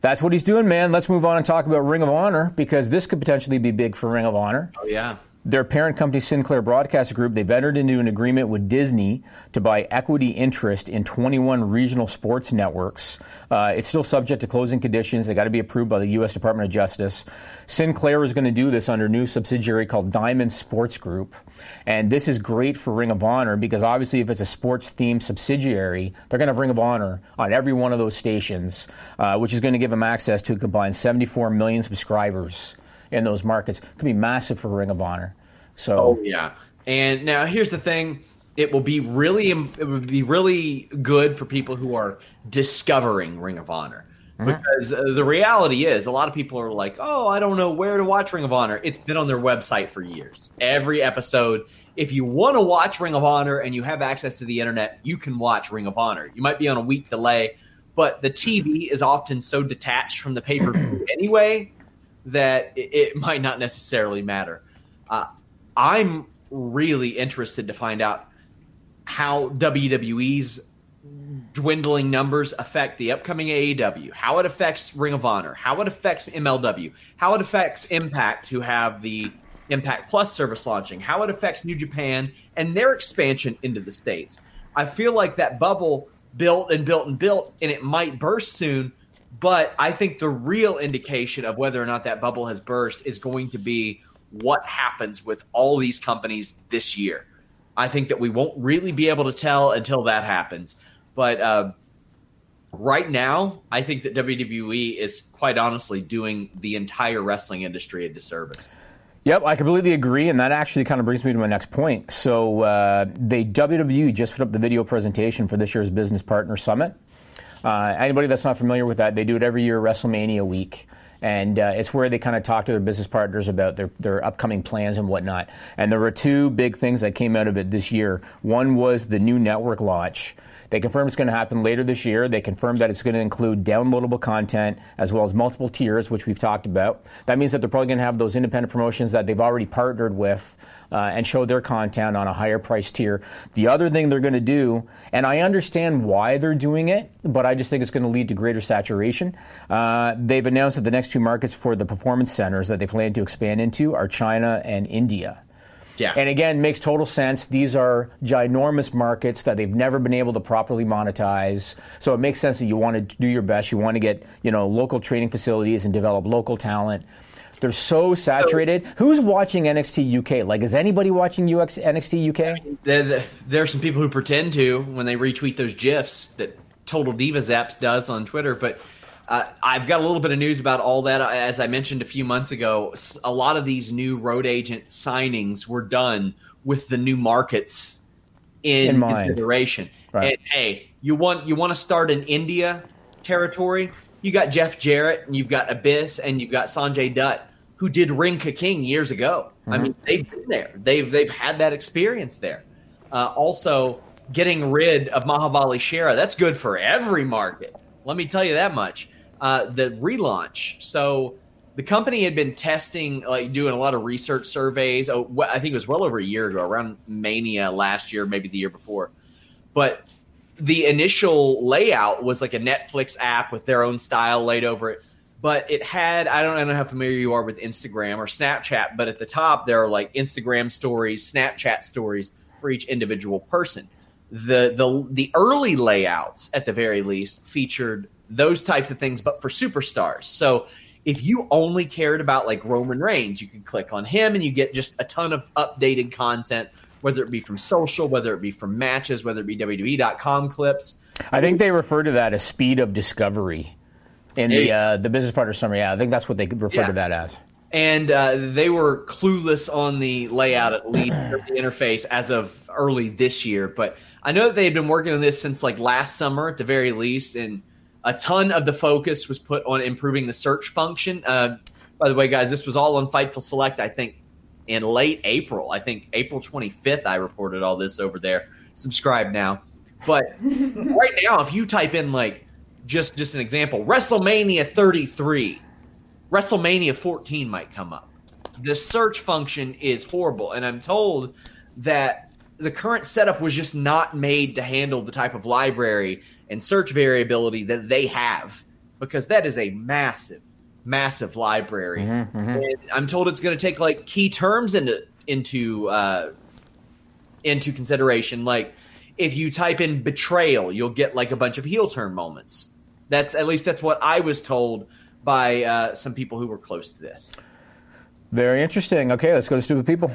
that's what he's doing, man. Let's move on and talk about Ring of Honor because this could potentially be big for Ring of Honor. Oh yeah. Their parent company, Sinclair Broadcast Group, they've entered into an agreement with Disney to buy equity interest in 21 regional sports networks. Uh, it's still subject to closing conditions. They got to be approved by the U.S. Department of Justice. Sinclair is going to do this under a new subsidiary called Diamond Sports Group. And this is great for Ring of Honor because obviously, if it's a sports themed subsidiary, they're going to have Ring of Honor on every one of those stations, uh, which is going to give them access to a combined 74 million subscribers in those markets. Could be massive for Ring of Honor. So Oh yeah. And now here's the thing: it will be really it would be really good for people who are discovering Ring of Honor. Because uh, the reality is, a lot of people are like, "Oh, I don't know where to watch Ring of Honor." It's been on their website for years. Every episode if you want to watch Ring of Honor and you have access to the internet, you can watch Ring of Honor. You might be on a week delay, but the TV is often so detached from the pay per view [CLEARS THROAT] anyway that it, [LAUGHS] might not necessarily matter. Uh, I'm really interested to find out how WWE's dwindling numbers affect the upcoming AEW, how it affects Ring of Honor, how it affects MLW, how it affects Impact, who have the Impact Plus service launching, how it affects New Japan and their expansion into the States. I feel like that bubble built and built and built, and it might burst soon. But I think the real indication of whether or not that bubble has burst is going to be what happens with all these companies this year. I think that we won't really be able to tell until that happens. But uh, right now, I think that WWE is quite honestly doing the entire wrestling industry a disservice. Yep, I completely agree, and that actually kind of brings me to my next point. So, uh, the WWE just put up the video presentation for this year's Business Partner Summit. Uh, anybody that's not familiar with that, they do it every year, WrestleMania week and uh, it's where they kind of talk to their business partners about their, their upcoming plans and whatnot. And there were two big things that came out of it this year. One was the new network launch, they confirmed it's going to happen later this year. They confirmed that it's going to include downloadable content as well as multiple tiers, which we've talked about. That means that they're probably going to have those independent promotions that they've already partnered with uh, and show their content on a higher price tier. The other thing they're going to do, and I understand why they're doing it, but I just think it's going to lead to greater saturation. Uh, they've announced that the next two markets for the performance centers that they plan to expand into are China and India. Yeah. And again, makes total sense. These are ginormous markets that they've never been able to properly monetize. So it makes sense that you want to do your best. You want to get, you know, local training facilities and develop local talent. They're so saturated. So, Who's watching NXT UK? Like, is anybody watching UX, NXT UK? There, there are some people who pretend to when they retweet those GIFs that Total Divas apps does on Twitter, but uh, I've got a little bit of news about all that. As I mentioned a few months ago, a lot of these new road agent signings were done with the new markets in, in consideration. Right. And hey, you want you want to start in India territory? You got Jeff Jarrett, and you've got Abyss, and you've got Sanjay Dutt, who did Ring King years ago. Mm-hmm. I mean, they've been there. They've they've had that experience there. Uh, also, getting rid of Mahabali Shera, that's good for every market. Let me tell you that much uh, the relaunch. So the company had been testing, like doing a lot of research surveys. Oh, I think it was well over a year ago, around Mania last year, maybe the year before. But the initial layout was like a Netflix app with their own style laid over it. But it had, I don't, I don't know how familiar you are with Instagram or Snapchat, but at the top there are like Instagram stories, Snapchat stories for each individual person. The, the, the early layouts, at the very least, featured those types of things, but for superstars. So if you only cared about like Roman Reigns, you could click on him and you get just a ton of updated content, whether it be from social, whether it be from matches, whether it be WWE.com clips. I think they refer to that as speed of discovery in the uh, the business partner summary. Yeah, I think that's what they refer yeah. to that as. And uh, they were clueless on the layout, at least of the interface, as of early this year. But I know that they had been working on this since like last summer, at the very least, and a ton of the focus was put on improving the search function. Uh, by the way, guys, this was all on Fightful Select, I think, in late April. I think April 25th, I reported all this over there. Subscribe now. But [LAUGHS] right now, if you type in, like, just, just an example, WrestleMania 33, WrestleMania 14 might come up. The search function is horrible. And I'm told that the current setup was just not made to handle the type of library and search variability that they have because that is a massive, massive library. Mm-hmm, mm-hmm. I'm told it's going to take like key terms into into uh, into consideration. Like if you type in betrayal, you'll get like a bunch of heel turn moments. That's at least that's what I was told by uh, some people who were close to this. Very interesting. Okay, let's go to stupid people.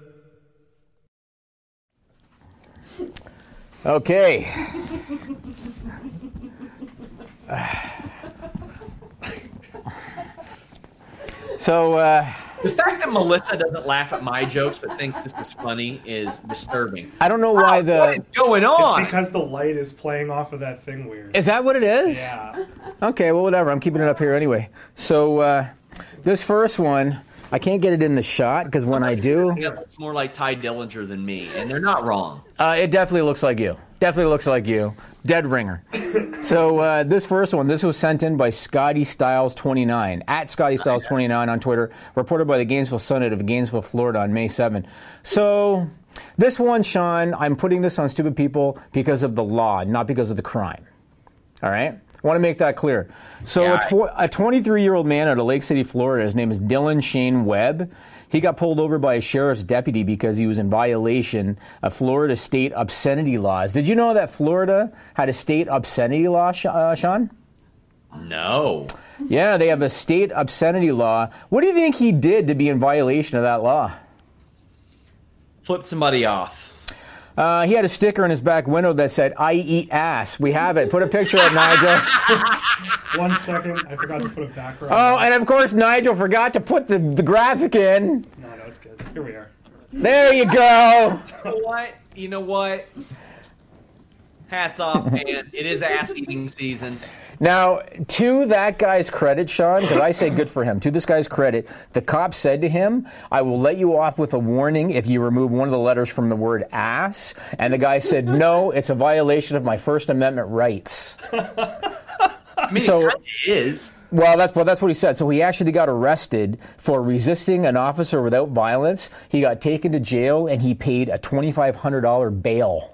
Okay. So, uh, The fact that Melissa doesn't laugh at my jokes but thinks this is funny is disturbing. I don't know why Wow, what is the. going on? It's because the light is playing off of that thing weird. Is that what it is? Yeah. Okay, well, whatever. I'm keeping it up here anyway. So, uh, this first one, I can't get it in the shot because when I do, It looks more like Tye Dillinger than me, and they're not wrong. uh, it definitely looks like you. Definitely looks like you. Dead ringer. so, uh, this first one, this was sent in by Scotty Styles29, at Scotty Styles29 on Twitter, reported by the Gainesville Sun of Gainesville, Florida on May 7. So, this one, Sean, I'm putting this on stupid people because of the law, not because of the crime. All right? I want to make that clear. So, Yeah, a, tw- a 23 year old man out of Lake City, Florida, his name is Dylan Shane Webb. He got pulled over by a sheriff's deputy because he was in violation of Florida state obscenity laws. Did you know that Florida had a state obscenity law, uh, Sean? No. Yeah, they have a state obscenity law. What do you think he did to be in violation of that law? Flip somebody off. Uh, he had a sticker in his back window that said, I eat ass. We have it. Put a picture of Nigel. [LAUGHS] One second, I forgot to put a background. Oh, and of course, Nigel forgot to put the, the graphic in. No, no, it's good. Here we are. There you go. You know what? You know what? Hats off, man. It is ass eating season. Now, to that guy's credit, Sean, because I say good for him, to this guy's credit, the cop said to him, I will let you off with a warning if you remove one of the letters from the word ass. And the guy said, No, it's a violation of my First Amendment rights. [LAUGHS] I mean, So- it is. Well, that's well, that's what he said. So he actually got arrested for resisting an officer without violence. He got taken to jail and he paid a twenty five hundred dollar bail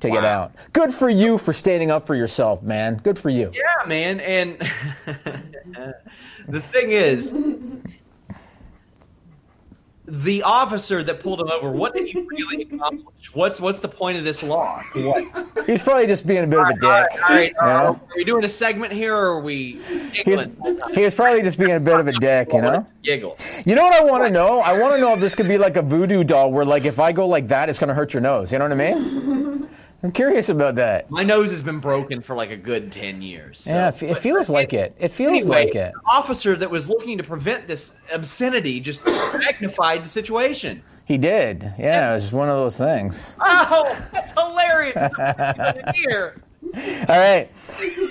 to get out. Good for you for standing up for yourself, man. Good for you. Yeah, man. And [LAUGHS] the thing is, the officer that pulled him over, what did he really accomplish? What's what's the point of this law? What? He's probably just being a bit of a dick. All right, all right. you know? Are we doing a segment here, or are we He was, giggling? he was probably just being a bit of a dick, you [LAUGHS] know. Giggle. You know what I want to know? I want to know if this could be like a voodoo doll, where like if I go like that, it's going to hurt your nose. You know what I mean? I'm curious about that. My nose has been broken for like a good ten years. so- Yeah, it, fe- it but- feels like it. It feels Anyway, like it. the officer that was looking to prevent this obscenity just [COUGHS] magnified the situation. He did. Yeah, it was one of those things. Oh, that's hilarious! It's a here. [LAUGHS] All right,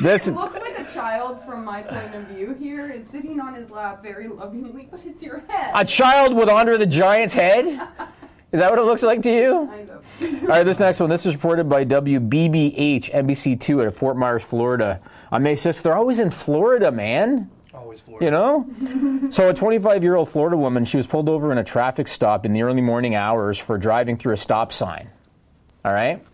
this. It looks like a child from my point of view here is sitting on his lap very lovingly, but it's your head. A child with Andre the Giant's head? [LAUGHS] Is that what it looks like to you? Kind of. All right, this next one. This is reported by WBBH NBC2 out of Fort Myers, Florida. On May 6th, they're always in Florida, man. Always Florida. You know? so, a 25 year old Florida woman, she was pulled over in a traffic stop in the early morning hours for driving through a stop sign. All right?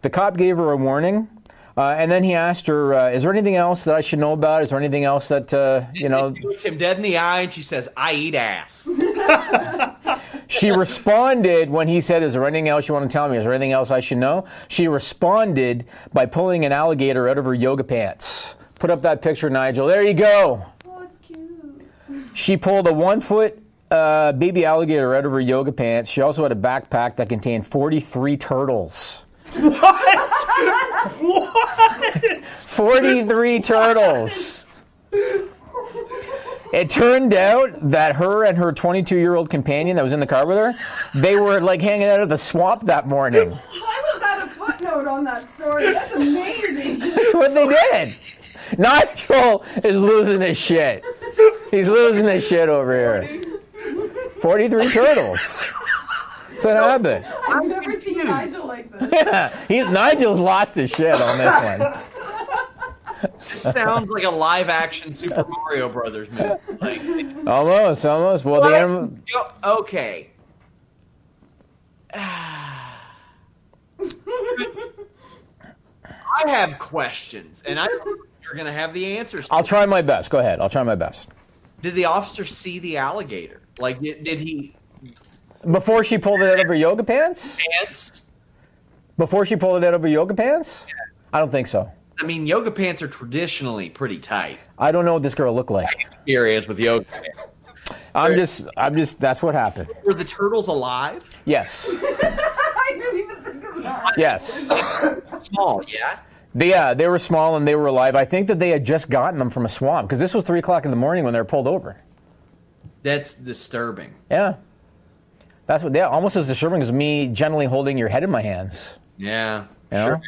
The cop gave her a warning. Uh, and then he asked her, uh, "Is there anything else that I should know about? Is there anything else that uh, you know?" She looks him dead in the eye and she says, "I eat ass." [LAUGHS] She responded when he said, Is there anything else you want to tell me? Is there anything else I should know? She responded by pulling an alligator out of her yoga pants. Put up that picture, Nigel. There you go. Oh, it's cute. She pulled a one foot uh, baby alligator out of her yoga pants. She also had a backpack that contained 43 turtles. What? [LAUGHS] what? 43 turtles. [LAUGHS] It turned out that her and her 22 year old companion that was in the car with her, they were like hanging out at the swamp that morning. Why was that a footnote on that story? That's amazing. That's what they did. Nigel is losing his shit. He's losing his shit over here. 43 turtles. That's what happened. I've never seen Nigel like this. Yeah, [LAUGHS] he, Nigel's lost his shit on this one. This sounds like a live action Super [LAUGHS] Mario Brothers movie. Like, Almost, almost. Well, the animal. Okay. [SIGHS] I have questions, and I don't know if you're going to have the answers. I'll try my best. Go ahead. I'll try my best. Did the officer see the alligator? Like, did, did he Before she pulled it out of her yoga pants? pants? Before she pulled it out of her yoga pants? I don't think so. I mean, yoga pants are traditionally pretty tight. I don't know what this girl looked like. Experience with yoga pants. I'm just, I'm just, that's what happened. Were the turtles alive? Yes. [LAUGHS] I didn't even think of that. Yes. Small, yeah. They, yeah, they were small and they were alive. I think that they had just gotten them from a swamp because this was three o'clock in the morning when they were pulled over. That's disturbing. Yeah, that's what. Yeah, almost as disturbing as me gently holding your head in my hands. Yeah, You know? sure is.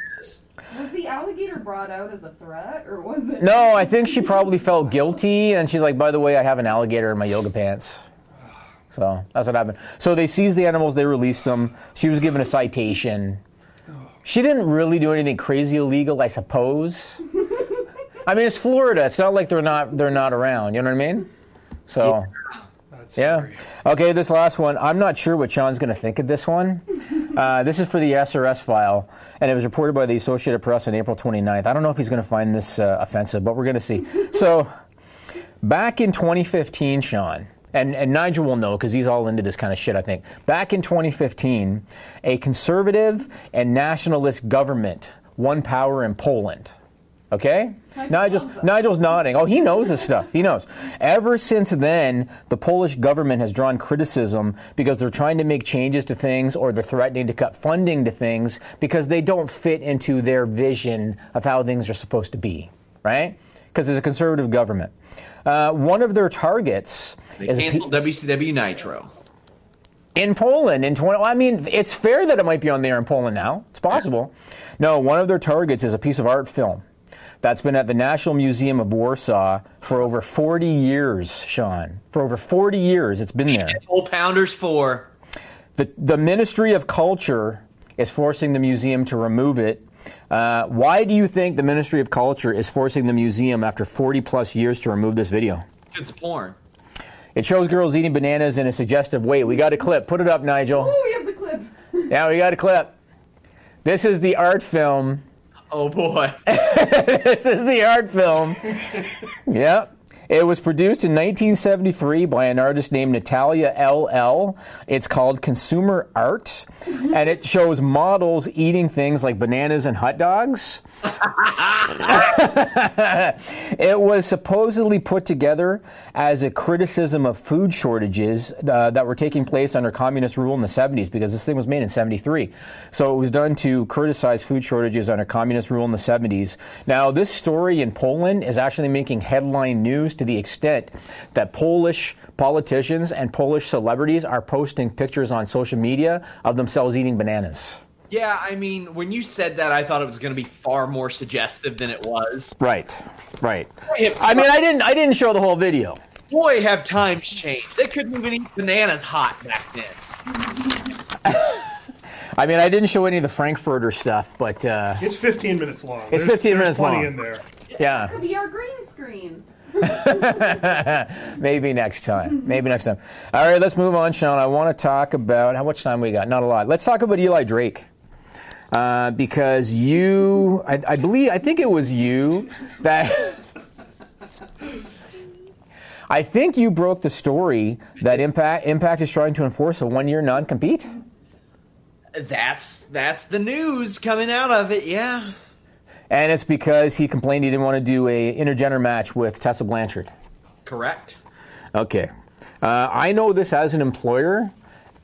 Was the alligator brought out as a threat, or was it? No, I think she probably felt guilty, and she's like, "By the way, I have an alligator in my yoga pants." So that's what happened. So they seized the animals, they released them. She was given a citation. She didn't really do anything crazy illegal, I suppose. [LAUGHS] I mean, it's Florida. It's not like they're not they're not around. You know what I mean? So. Yeah. Okay, this last one. I'm not sure what Sean's going to think of this one. [LAUGHS] Uh, this is for the SRS file, and it was reported by the Associated Press on April 29th. I don't know if he's going to find this uh, offensive, but we're going to see. So, back in 2015, Sean, and, and Nigel will know because he's all into this kind of shit, I think. Back in 2015, a conservative and nationalist government won power in Poland. Okay? Nigel's, Nigel's nodding. Oh, he knows this stuff. He knows. Ever since then, the Polish government has drawn criticism because they're trying to make changes to things or they're threatening to cut funding to things because they don't fit into their vision of how things are supposed to be, right? Because it's a conservative government. Uh, one of their targets They is a pe- canceled WCW Nitro. in Poland in 20 I mean it's fair that it might be on there in Poland now it's possible no one of their targets is a piece of art film that's been at the National Museum of Warsaw for over 40 years Sean for over 40 years it's been there Full pounders for. the, the Ministry of Culture is forcing the museum to remove it uh, why do you think the Ministry of Culture is forcing the museum after 40 plus years to remove this video It's porn. it shows girls eating bananas in a suggestive way we got a clip put it up Nigel Oh, we have the clip. Yeah, we got a clip. This is the art film. Oh boy. [LAUGHS] this is the art film. [LAUGHS] yep. It was produced in 1973 by an artist named Natalia L.L. It's called Consumer Art, and it shows models eating things like bananas and hot dogs. [LAUGHS] it was supposedly put together as a criticism of food shortages uh, that were taking place under communist rule in the 70s because this thing was made in 73. So it was done to criticize food shortages under communist rule in the 70s. Now, this story in Poland is actually making headline news to the extent that Polish politicians and Polish celebrities are posting pictures on social media of themselves eating bananas. Yeah, I mean, when you said that, I thought it was going to be far more suggestive than it was. Right, right. I mean, I didn't, I didn't show the whole video. Boy, have times changed. They couldn't even eat bananas hot back then. [LAUGHS] I mean, I didn't show any of the Frankfurter stuff, but uh, It's 15 minutes long. It's There's- 15 there's minutes plenty long. in there. yeah, Could be our green screen. [LAUGHS] maybe next time. Maybe next time. All right, let's move on, Sean. I want to talk about how much time we got. Not a lot. Let's talk about Eli Drake. Uh, because you, I, I believe, I think it was you that. [LAUGHS] I think you broke the story that Impact Impact is trying to enforce a one-year non-compete. That's that's the news coming out of it. Yeah. And it's because he complained he didn't want to do a intergender match with Tessa Blanchard. Correct. Okay. Uh, I know this as an employer.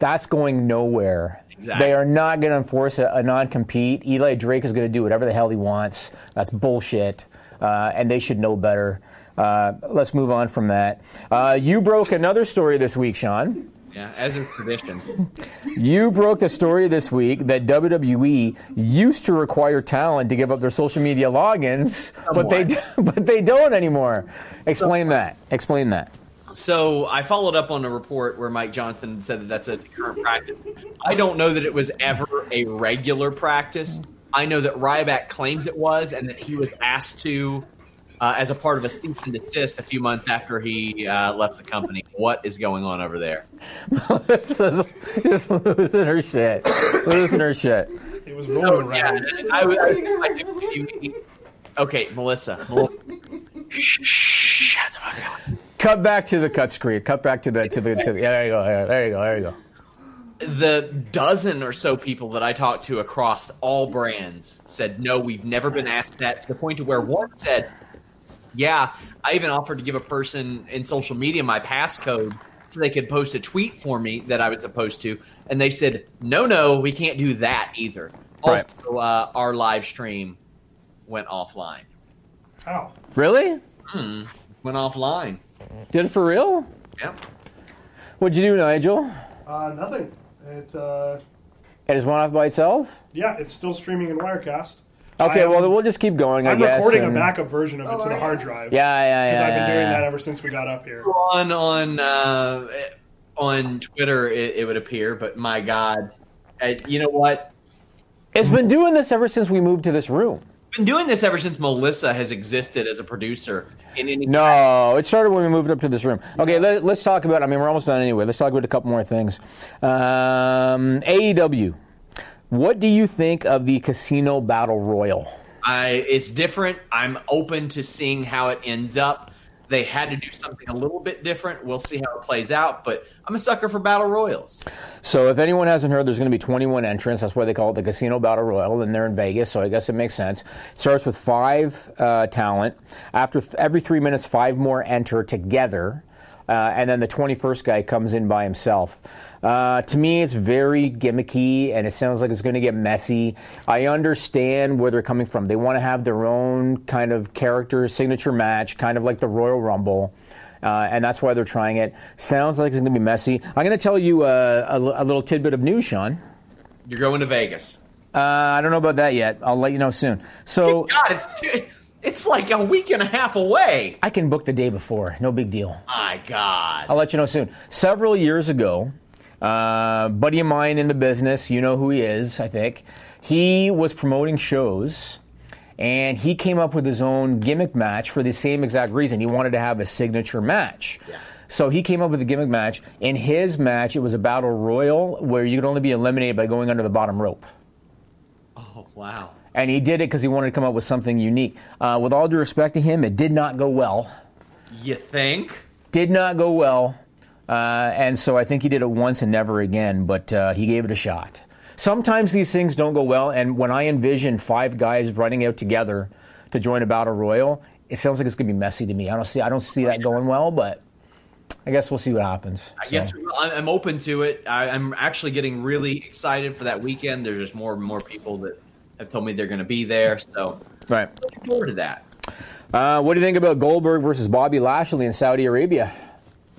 That's going nowhere. Exactly. They are not going to enforce a, a non compete. Eli Drake is going to do whatever the hell he wants. That's bullshit. Uh, and they should know better. Uh, let's move on from that. Uh, you broke another story this week, Sean. Yeah, as is tradition. [LAUGHS] You broke the story this week that WWE used to require talent to give up their social media logins, but they [LAUGHS] but they don't anymore. Explain that. Explain that. So I followed up on a report where Mike Johnson said that that's a current practice. I don't know that it was ever a regular practice. I know that Ryback claims it was, and that he was asked to, uh, as a part of a cease and desist, a few months after he uh, left the company. What is going on over there? [LAUGHS] Melissa's just losing her shit. Losing her shit. It was rolling Yeah, around. I, I, I, I, okay, Melissa. Melissa. Shut the fuck up. Cut back to the cut screen. Cut back to the to the. To, yeah, there you go. There you go. There you go. the dozen or so people that I talked to across all brands said, no, we've never been asked that to the point to where one said, yeah, I even offered to give a person in social media my passcode so they could post a tweet for me that I was supposed to. And they said, no, no, we can't do that either. Right. Also, uh, our live stream went offline. Oh. Really? Went offline. Did it for real? Yep. What'd you do, Nigel? Uh, nothing. It, uh, It just went off by itself? yeah, it's still streaming in Wirecast. Okay, I am- well, we'll just keep going, I I'm guess. recording a backup version of it Oh, to the hard drive. Yeah, yeah, yeah. Because yeah. I've been yeah, doing yeah. that ever since we got up here. On on uh, on Twitter, it, it would appear, but my God, uh, you know what? It's been doing this ever since we moved to this room. Been doing this ever since Melissa has existed as a producer. In any No, it started when we moved up to this room. Okay, let, us talk about. I mean, we're almost done anyway. Let's talk about a couple more things. Um, AEW. What do you think of the Casino Battle Royal? I it's different. I'm open to seeing how it ends up. They had to do something a little bit different. We'll see how it plays out, but I'm a sucker for battle royals. So, if anyone hasn't heard, there's going to be 21 entrants. That's why they call it the Casino Battle Royal, and they're in Vegas, so I guess it makes sense. It starts with five uh, talent. After th- every three minutes, five more enter together. Uh, and then the 21st guy comes in by himself. Uh, to me, it's very gimmicky, and it sounds like it's going to get messy. I understand where they're coming from. They want to have their own kind of character signature match, kind of like the Royal Rumble. Uh, and that's why they're trying it. Sounds like it's going to be messy. I'm going to tell you uh, a, a little tidbit of news, Sean. You're going to Vegas. Uh, I don't know about that yet. I'll let you know soon. So [LAUGHS] God, it's it's like a week and a half away. I can book the day before. No big deal. My God. I'll let you know soon. Several years ago, uh, buddy of mine in the business, you know who he is, I think. He was promoting shows, and he came up with his own gimmick match for the same exact reason. He wanted to have a signature match. So he came up with a gimmick match. In his match, it was a battle royal where you could only be eliminated by going under the bottom rope. Oh wow. And he did it because he wanted to come up with something unique. Uh, with all due respect to him, it did not go well. You think? Did not go well. Uh, and so I think he did it once and never again, but uh, he gave it a shot. Sometimes these things don't go well, and when I envision five guys running out together to join a battle royal, it sounds like it's going to be messy to me. I don't see, I don't see that going well, but I guess we'll see what happens. I guess. I'm open to it. I, I'm actually getting really excited for that weekend. There's just more and more people that have told me they're going to be there, so Right. looking forward to that. Uh, what do you think about Goldberg versus Bobby Lashley in Saudi Arabia?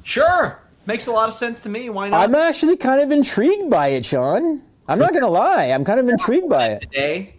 Sure, makes a lot of sense to me. Why not? I'm actually kind of intrigued by it, Sean. I'm not going to lie. I'm kind of intrigued by it. today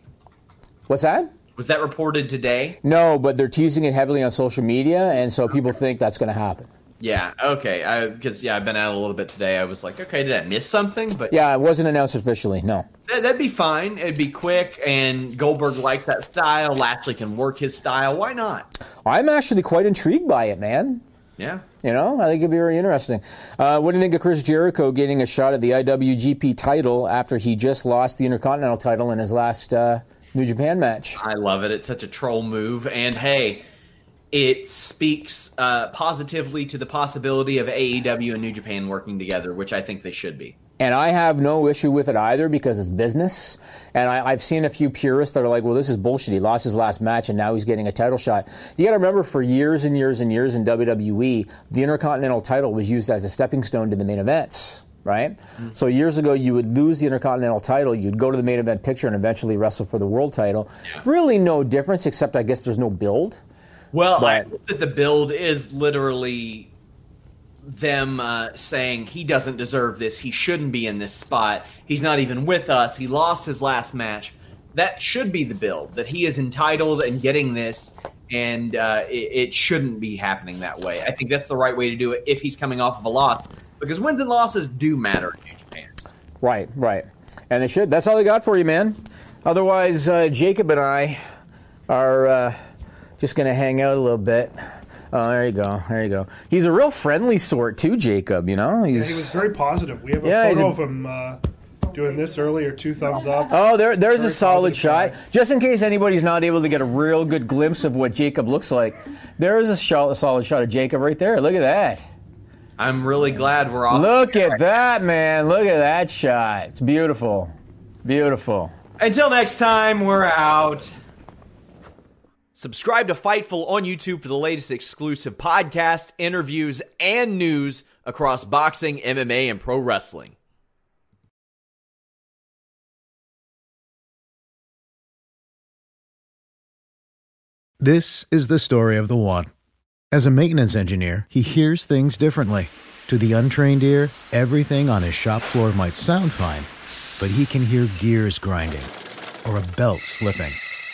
What's that? was that reported today? No, but they're teasing it heavily on social media, and so people think that's going to happen. Yeah. Okay. Because yeah, I've been out a little bit today. I was like, okay, did I miss something? But Yeah, it wasn't announced officially. No. that, that'd be fine. It'd be quick, and Goldberg likes that style. Lashley can work his style. Why not? I'm actually quite intrigued by it, man. Yeah. You know, I think it'd be very interesting. Uh, what do you think of Chris Jericho getting a shot at the IWGP title after he just lost the Intercontinental title in his last uh, New Japan match? I love it. It's such a troll move, and hey, it speaks uh, positively to the possibility of AEW and New Japan working together, which I think they should be. And I have no issue with it either because it's business. And I, I've seen a few purists that are like, well, this is bullshit. He lost his last match and now he's getting a title shot. You got to remember, for years and years and years in WWE, the Intercontinental title was used as a stepping stone to the main events. Right? So years ago, you would lose the Intercontinental title, you'd go to the main event picture and eventually wrestle for the world title. Really, no difference, except I guess there's no build. Well, I But- hope that the build is literally them uh, saying he doesn't deserve this. He shouldn't be in this spot. He's not even with us. He lost his last match. That should be the build. That he is entitled and getting this, and uh, it, it shouldn't be happening that way. I think that's the right way to do it if he's coming off of a loss, because wins and losses do matter in New Japan. Right, right. And they should. That's all they got for you, man. Otherwise, uh, Jacob and I are uh, just going to hang out a little bit. Oh, there you go. There you go. He's a real friendly sort, too, Jacob, you know? He He's. was very positive. We have a Yeah, photo a- of him uh, doing this earlier, two thumbs up. Oh, there, there's a solid shot. guy. Just in case anybody's not able to get a real good glimpse of what Jacob looks like, there is a, shot, a solid shot of Jacob right there. Look at that. I'm really glad we're off. Look at that, man. Look at that shot. It's beautiful. Beautiful. Until next time, we're out. Subscribe to Fightful on YouTube for the latest exclusive podcasts, interviews, and news across boxing, MMA, and pro wrestling. This is the story of the one. As a maintenance engineer, he hears things differently. To the untrained ear, everything on his shop floor might sound fine, but he can hear gears grinding or a belt slipping.